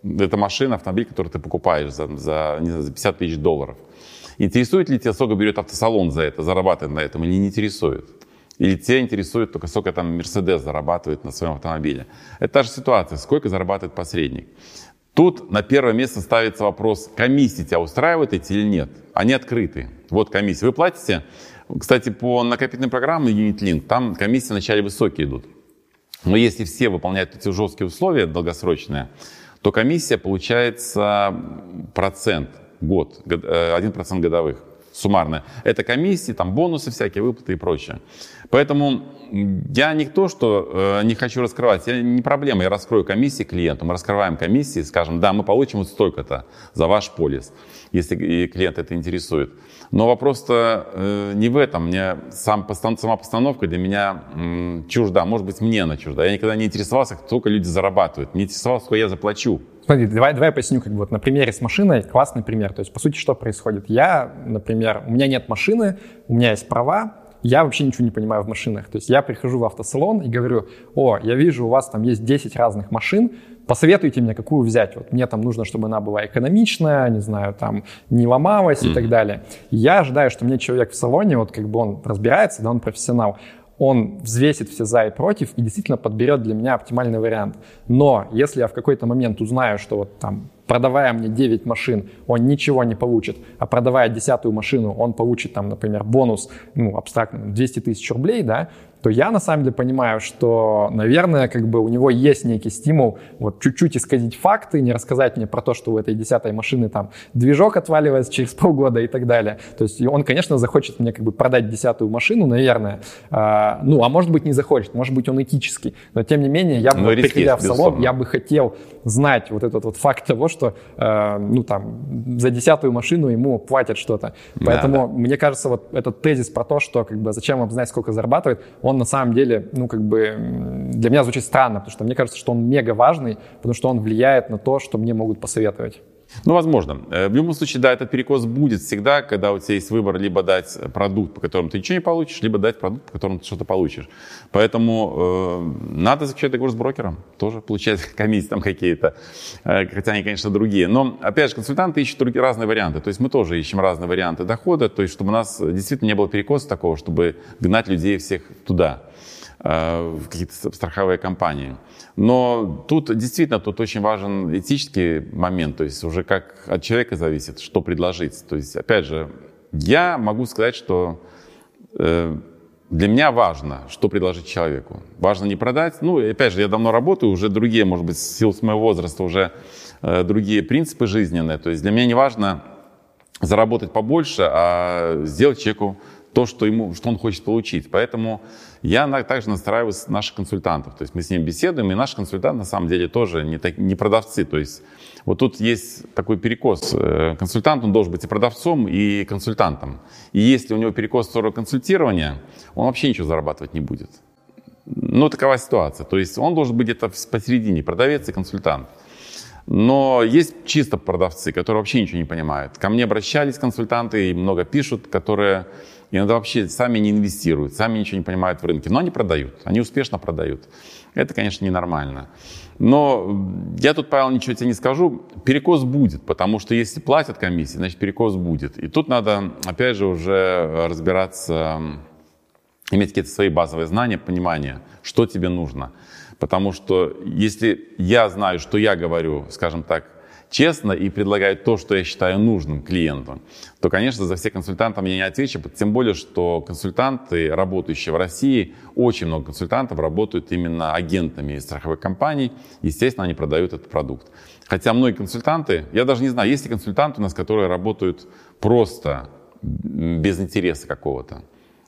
это машина, автомобиль, который ты покупаешь за, за, не знаю, за 50 тысяч долларов. Интересует ли тебя, сколько берет автосалон за это, зарабатывает на этом, или не интересует? Или тебя интересует только, сколько там Мерседес зарабатывает на своем автомобиле? Это та же ситуация, сколько зарабатывает посредник. Тут на первое место ставится вопрос, комиссии тебя устраивают эти или нет? Они открыты. Вот комиссия. Вы платите, кстати, по накопительной программе UnitLink, там комиссии вначале высокие идут. Но если все выполняют эти жесткие условия долгосрочные, то комиссия получается процент год, 1% э, годовых суммарная. Это комиссии, там бонусы всякие, выплаты и прочее. Поэтому я не то, что э, не хочу раскрывать, я, не проблема, я раскрою комиссии клиенту, мы раскрываем комиссии, скажем, да, мы получим вот столько-то за ваш полис, если клиент это интересует. Но вопрос-то э, не в этом. Мне сам, сама постановка для меня м, чужда. Может быть, мне она чужда. Я никогда не интересовался, сколько люди зарабатывают. Не интересовался, сколько я заплачу. Смотри, давай, давай я поясню, как бы вот на примере с машиной, классный пример. То есть, по сути, что происходит? Я, например, у меня нет машины, у меня есть права, я вообще ничего не понимаю в машинах. То есть я прихожу в автосалон и говорю, о, я вижу, у вас там есть 10 разных машин, посоветуйте мне, какую взять. Вот мне там нужно, чтобы она была экономичная, не знаю, там не ломалась mm-hmm. и так далее. Я ожидаю, что мне человек в салоне, вот как бы он разбирается, да, он профессионал, он взвесит все за и против и действительно подберет для меня оптимальный вариант. Но если я в какой-то момент узнаю, что вот там продавая мне 9 машин, он ничего не получит, а продавая десятую машину, он получит там, например, бонус, ну, абстрактно, 200 тысяч рублей, да, то я на самом деле понимаю, что, наверное, как бы у него есть некий стимул вот чуть-чуть исказить факты, не рассказать мне про то, что у этой десятой машины там движок отваливается через полгода и так далее. То есть он, конечно, захочет мне как бы продать десятую машину, наверное. А, ну, а может быть не захочет, может быть он этический. Но тем не менее, я бы, приходя в салон, я бы хотел знать вот этот вот факт того, что, э, ну там, за десятую машину ему платят что-то. Поэтому да, да. мне кажется, вот этот тезис про то, что как бы зачем вам знать, сколько зарабатывает, он он на самом деле, ну, как бы для меня звучит странно, потому что мне кажется, что он мега важный, потому что он влияет на то, что мне могут посоветовать. Ну, возможно. Э, в любом случае, да, этот перекос будет всегда, когда у тебя есть выбор либо дать продукт, по которому ты ничего не получишь, либо дать продукт, по которому ты что-то получишь. Поэтому э, надо заключать договор с брокером, тоже получать [laughs] комиссии там какие-то, э, хотя они, конечно, другие. Но, опять же, консультанты ищут другие, разные варианты. То есть мы тоже ищем разные варианты дохода, то есть чтобы у нас действительно не было перекоса такого, чтобы гнать людей всех туда. Э, в какие-то страховые компании. Но тут действительно тут очень важен этический момент, то есть уже как от человека зависит, что предложить. То есть, опять же, я могу сказать, что э, для меня важно, что предложить человеку. Важно не продать. Ну, опять же, я давно работаю, уже другие, может быть, в силу моего возраста уже э, другие принципы жизненные. То есть для меня не важно заработать побольше, а сделать человеку то, что, ему, что он хочет получить. Поэтому я также настраиваю наших консультантов. То есть мы с ними беседуем, и наши консультанты на самом деле тоже не, так, не продавцы. То есть вот тут есть такой перекос. Э, консультант, он должен быть и продавцом, и консультантом. И если у него перекос в сторону консультирования, он вообще ничего зарабатывать не будет. Ну, такова ситуация. То есть он должен быть где-то посередине, продавец и консультант. Но есть чисто продавцы, которые вообще ничего не понимают. Ко мне обращались консультанты и много пишут, которые иногда вообще сами не инвестируют, сами ничего не понимают в рынке, но они продают, они успешно продают. Это, конечно, ненормально. Но я тут, Павел, ничего тебе не скажу. Перекос будет, потому что если платят комиссии, значит перекос будет. И тут надо, опять же, уже разбираться, иметь какие-то свои базовые знания, понимание, что тебе нужно. Потому что если я знаю, что я говорю, скажем так, честно и предлагаю то, что я считаю нужным клиенту, то, конечно, за все консультантов я не отвечу, тем более, что консультанты, работающие в России, очень много консультантов работают именно агентами страховых компаний, естественно, они продают этот продукт. Хотя многие консультанты, я даже не знаю, есть ли консультанты у нас, которые работают просто без интереса какого-то.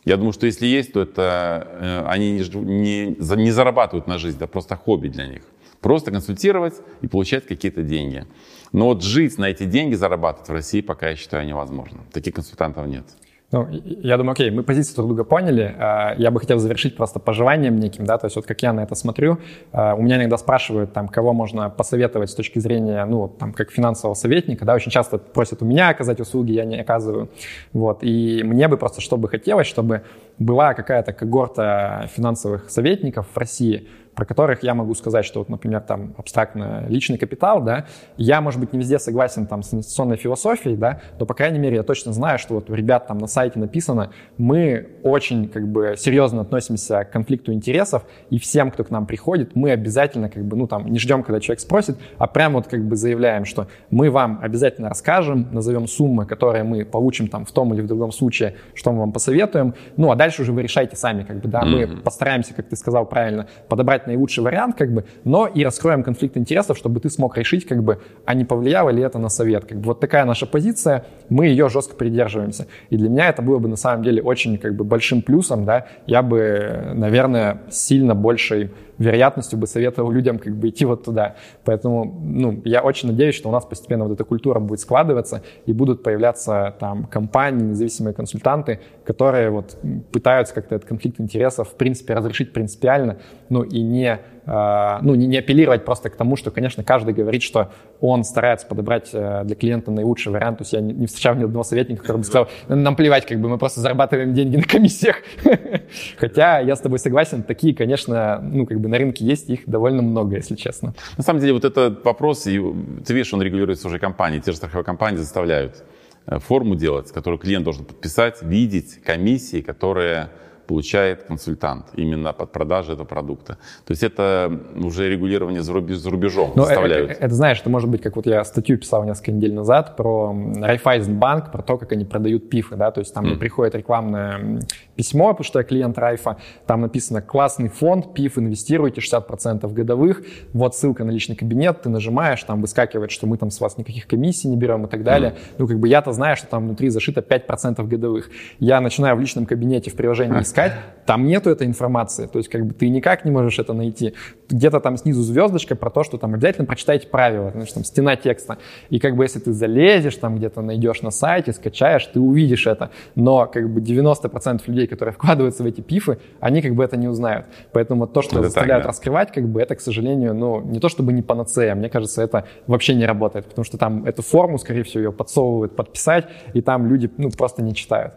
Я думаю, что если есть, то это э, они не, не, не зарабатывают на жизнь, это просто хобби для них. Просто консультировать и получать какие-то деньги. Но вот жить на эти деньги, зарабатывать в России пока, я считаю, невозможно. Таких консультантов нет. Ну, я думаю, окей, мы позиции друг друга поняли. А, я бы хотел завершить просто пожеланием неким, да, то есть вот как я на это смотрю, а, у меня иногда спрашивают, там, кого можно посоветовать с точки зрения, ну, там, как финансового советника, да, очень часто просят у меня оказать услуги, я не оказываю, вот, и мне бы просто, что бы хотелось, чтобы была какая-то когорта финансовых советников в России, про которых я могу сказать, что, вот, например, там абстрактно личный капитал, да, я, может быть, не везде согласен там с инвестиционной философией, да, но, по крайней мере, я точно знаю, что вот у ребят там на сайте написано, мы очень, как бы, серьезно относимся к конфликту интересов, и всем, кто к нам приходит, мы обязательно, как бы, ну, там, не ждем, когда человек спросит, а прямо вот, как бы, заявляем, что мы вам обязательно расскажем, назовем суммы, которые мы получим там в том или в другом случае, что мы вам посоветуем, ну, а дальше уже вы решайте сами, как бы, да, mm-hmm. мы постараемся, как ты сказал правильно, подобрать выбрать наилучший вариант, как бы, но и раскроем конфликт интересов, чтобы ты смог решить, как бы, а не повлияло ли это на совет. Как бы, вот такая наша позиция, мы ее жестко придерживаемся. И для меня это было бы на самом деле очень как бы, большим плюсом, да, я бы, наверное, сильно большей вероятностью бы советовал людям как бы идти вот туда. Поэтому, ну, я очень надеюсь, что у нас постепенно вот эта культура будет складываться и будут появляться там компании, независимые консультанты, которые вот пытаются как-то этот конфликт интересов в принципе разрешить принципиально, ну и не ну, не, апеллировать просто к тому, что, конечно, каждый говорит, что он старается подобрать э, для клиента наилучший вариант. То есть я не, не встречал ни одного советника, который бы сказал, нам плевать, как бы мы просто зарабатываем деньги на комиссиях. [laughs] Хотя я с тобой согласен, такие, конечно, ну, как бы на рынке есть, их довольно много, если честно. На самом деле вот этот вопрос, и ты видишь, он регулируется уже компанией, те же страховые компании заставляют э, форму делать, которую клиент должен подписать, видеть комиссии, которые получает консультант именно под продажу этого продукта. То есть это уже регулирование за, рубежом Но заставляют. Это, это, знаешь, это может быть, как вот я статью писал несколько недель назад про Райфайзенбанк, про то, как они продают пифы, да, то есть там mm. приходит рекламное письмо, потому что я клиент Райфа, там написано классный фонд, пиф, инвестируйте 60% годовых, вот ссылка на личный кабинет, ты нажимаешь, там выскакивает, что мы там с вас никаких комиссий не берем и так далее. Mm. Ну, как бы я-то знаю, что там внутри зашито 5% годовых. Я начинаю в личном кабинете в приложении искать, там нету этой информации, то есть как бы ты никак не можешь это найти. Где-то там снизу звездочка про то, что там обязательно прочитайте правила, значит, там стена текста. И как бы если ты залезешь, там где-то найдешь на сайте, скачаешь, ты увидишь это. Но как бы 90% людей, которые вкладываются в эти пифы, они как бы это не узнают. Поэтому вот то, что это заставляют так, да. раскрывать, как бы это, к сожалению, ну, не то чтобы не панацея, мне кажется, это вообще не работает, потому что там эту форму, скорее всего, ее подсовывают подписать, и там люди, ну, просто не читают.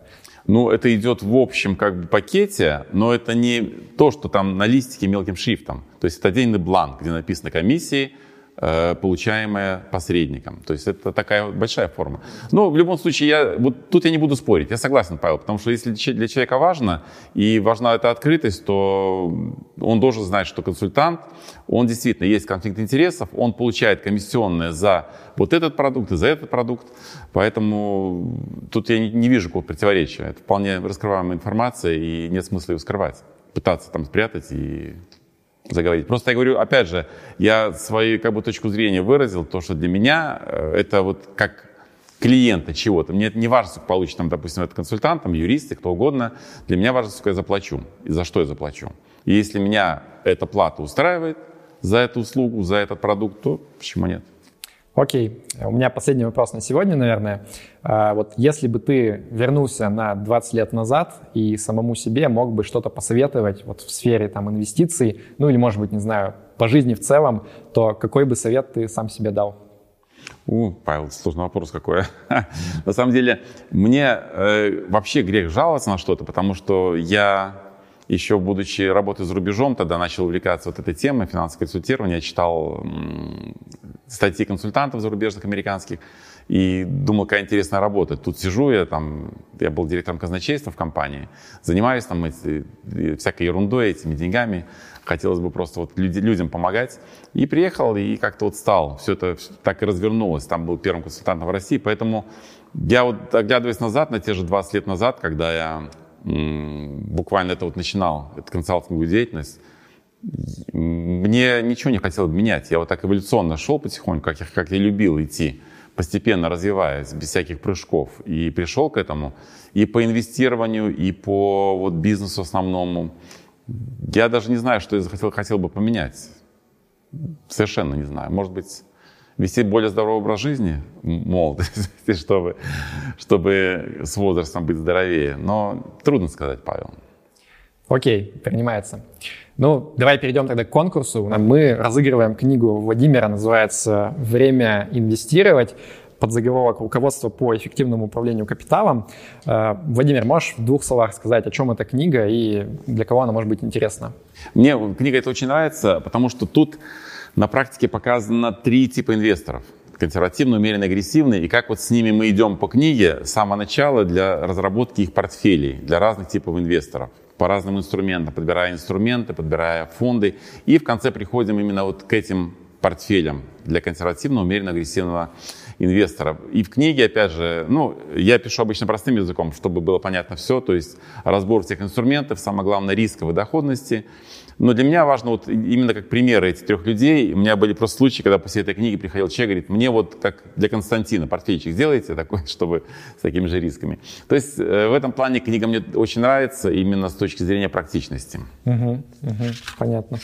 Ну, это идет в общем как бы пакете, но это не то, что там на листике мелким шрифтом. То есть это отдельный бланк, где написано комиссии, э, получаемое посредником. То есть это такая большая форма. Но в любом случае, я, вот тут я не буду спорить. Я согласен, Павел, потому что если для человека важно, и важна эта открытость, то он должен знать, что консультант, он действительно есть конфликт интересов, он получает комиссионное за вот этот продукт и за этот продукт. Поэтому тут я не, не вижу какого противоречия. Это вполне раскрываемая информация, и нет смысла ее скрывать. Пытаться там спрятать и заговорить. Просто я говорю, опять же, я свою как бы точку зрения выразил, то, что для меня э, это вот как клиента чего-то. Мне не важно, сколько получит, там, допустим, этот консультант, там, юристы, кто угодно. Для меня важно, сколько я заплачу и за что я заплачу. И если меня эта плата устраивает за эту услугу, за этот продукт, то почему нет? Окей, у меня последний вопрос на сегодня, наверное. А, вот если бы ты вернулся на 20 лет назад и самому себе мог бы что-то посоветовать вот в сфере там инвестиций, ну или, может быть, не знаю, по жизни в целом, то какой бы совет ты сам себе дал? У, Павел, сложный вопрос какой. [laughs] на самом деле, мне э, вообще грех жаловаться на что-то, потому что я еще будучи работая за рубежом, тогда начал увлекаться вот этой темой финансового консультирования. Я читал статьи консультантов зарубежных, американских, и думал, какая интересная работа. Тут сижу, я там, я был директором казначейства в компании, занимаюсь там эти, всякой ерундой, этими деньгами. Хотелось бы просто вот люди, людям помогать. И приехал, и как-то вот стал. Все это так и развернулось. Там был первым консультантом в России. Поэтому я вот, оглядываясь назад, на те же 20 лет назад, когда я буквально это вот начинал, эту консалтинговую деятельность, мне ничего не хотелось менять. Я вот так эволюционно шел потихоньку, как я, как я любил идти, постепенно развиваясь, без всяких прыжков. И пришел к этому и по инвестированию, и по вот, бизнесу основному. Я даже не знаю, что я хотел, хотел бы поменять. Совершенно не знаю. Может быть, вести более здоровый образ жизни, молодости, [laughs] чтобы, чтобы с возрастом быть здоровее. Но трудно сказать, Павел. Окей, принимается. Ну, давай перейдем тогда к конкурсу. Мы разыгрываем книгу Владимира, называется «Время инвестировать» под заголовок «Руководство по эффективному управлению капиталом». Э, Владимир, можешь в двух словах сказать, о чем эта книга и для кого она может быть интересна? Мне книга эта очень нравится, потому что тут на практике показано три типа инвесторов. Консервативный, умеренно агрессивный. И как вот с ними мы идем по книге с самого начала для разработки их портфелей для разных типов инвесторов по разным инструментам, подбирая инструменты, подбирая фонды. И в конце приходим именно вот к этим портфелям для консервативного, умеренно агрессивного инвестора. И в книге, опять же, ну, я пишу обычно простым языком, чтобы было понятно все, то есть разбор всех инструментов, самое главное, рисковой доходности, но для меня важно вот именно как примеры этих трех людей. У меня были просто случаи, когда после этой книги приходил человек, говорит, мне вот как для Константина портфельчик сделайте такой, [laughs] чтобы с такими же рисками. То есть э, в этом плане книга мне очень нравится именно с точки зрения практичности. Угу, угу, понятно.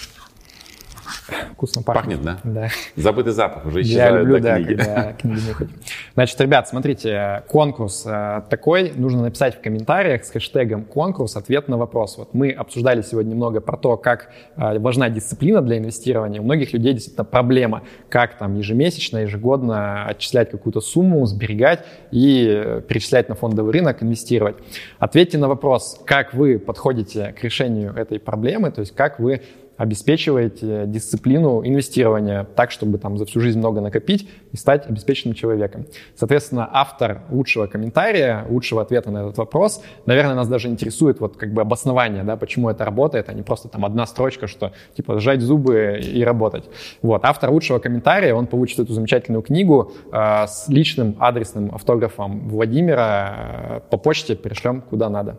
Вкусно пахнет. Пахнет, да? Да. Забытый запах уже исчезает Я люблю, да, книги. когда книги нюхать. Значит, ребят, смотрите, конкурс э, такой. Нужно написать в комментариях с хэштегом конкурс ответ на вопрос. Вот мы обсуждали сегодня немного про то, как э, важна дисциплина для инвестирования. У многих людей действительно проблема, как там ежемесячно, ежегодно отчислять какую-то сумму, сберегать и э, перечислять на фондовый рынок, инвестировать. Ответьте на вопрос, как вы подходите к решению этой проблемы, то есть как вы обеспечиваете дисциплину инвестирования так, чтобы там за всю жизнь много накопить и стать обеспеченным человеком. Соответственно, автор лучшего комментария, лучшего ответа на этот вопрос, наверное, нас даже интересует вот как бы обоснование, да, почему это работает, а не просто там одна строчка, что типа сжать зубы и работать. Вот, автор лучшего комментария, он получит эту замечательную книгу э, с личным адресным автографом Владимира э, по почте перешлем куда надо.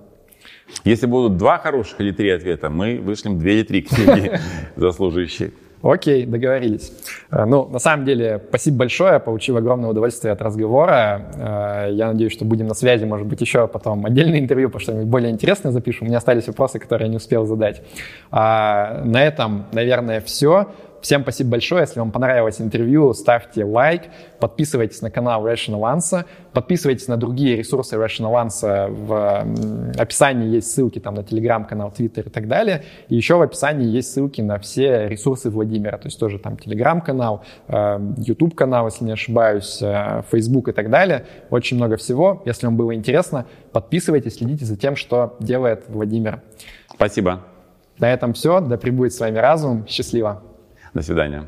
Если будут два хороших или три ответа, мы вышлем две или три книги [laughs] заслуживающие. Окей, договорились. Э, ну, на самом деле, спасибо большое, получил огромное удовольствие от разговора. Э, я надеюсь, что будем на связи, может быть, еще потом отдельное интервью, потому что более интересное запишем. У меня остались вопросы, которые я не успел задать. А, на этом, наверное, все. Всем спасибо большое. Если вам понравилось интервью, ставьте лайк, подписывайтесь на канал Rational Answer, подписывайтесь на другие ресурсы Rational Answer. В описании есть ссылки там на телеграм-канал, твиттер и так далее. И еще в описании есть ссылки на все ресурсы Владимира. То есть тоже там телеграм-канал, YouTube-канал, э, если не ошибаюсь, э, Facebook и так далее. Очень много всего. Если вам было интересно, подписывайтесь, следите за тем, что делает Владимир. Спасибо. На этом все. Да пребудет с вами разум. Счастливо. До свидания.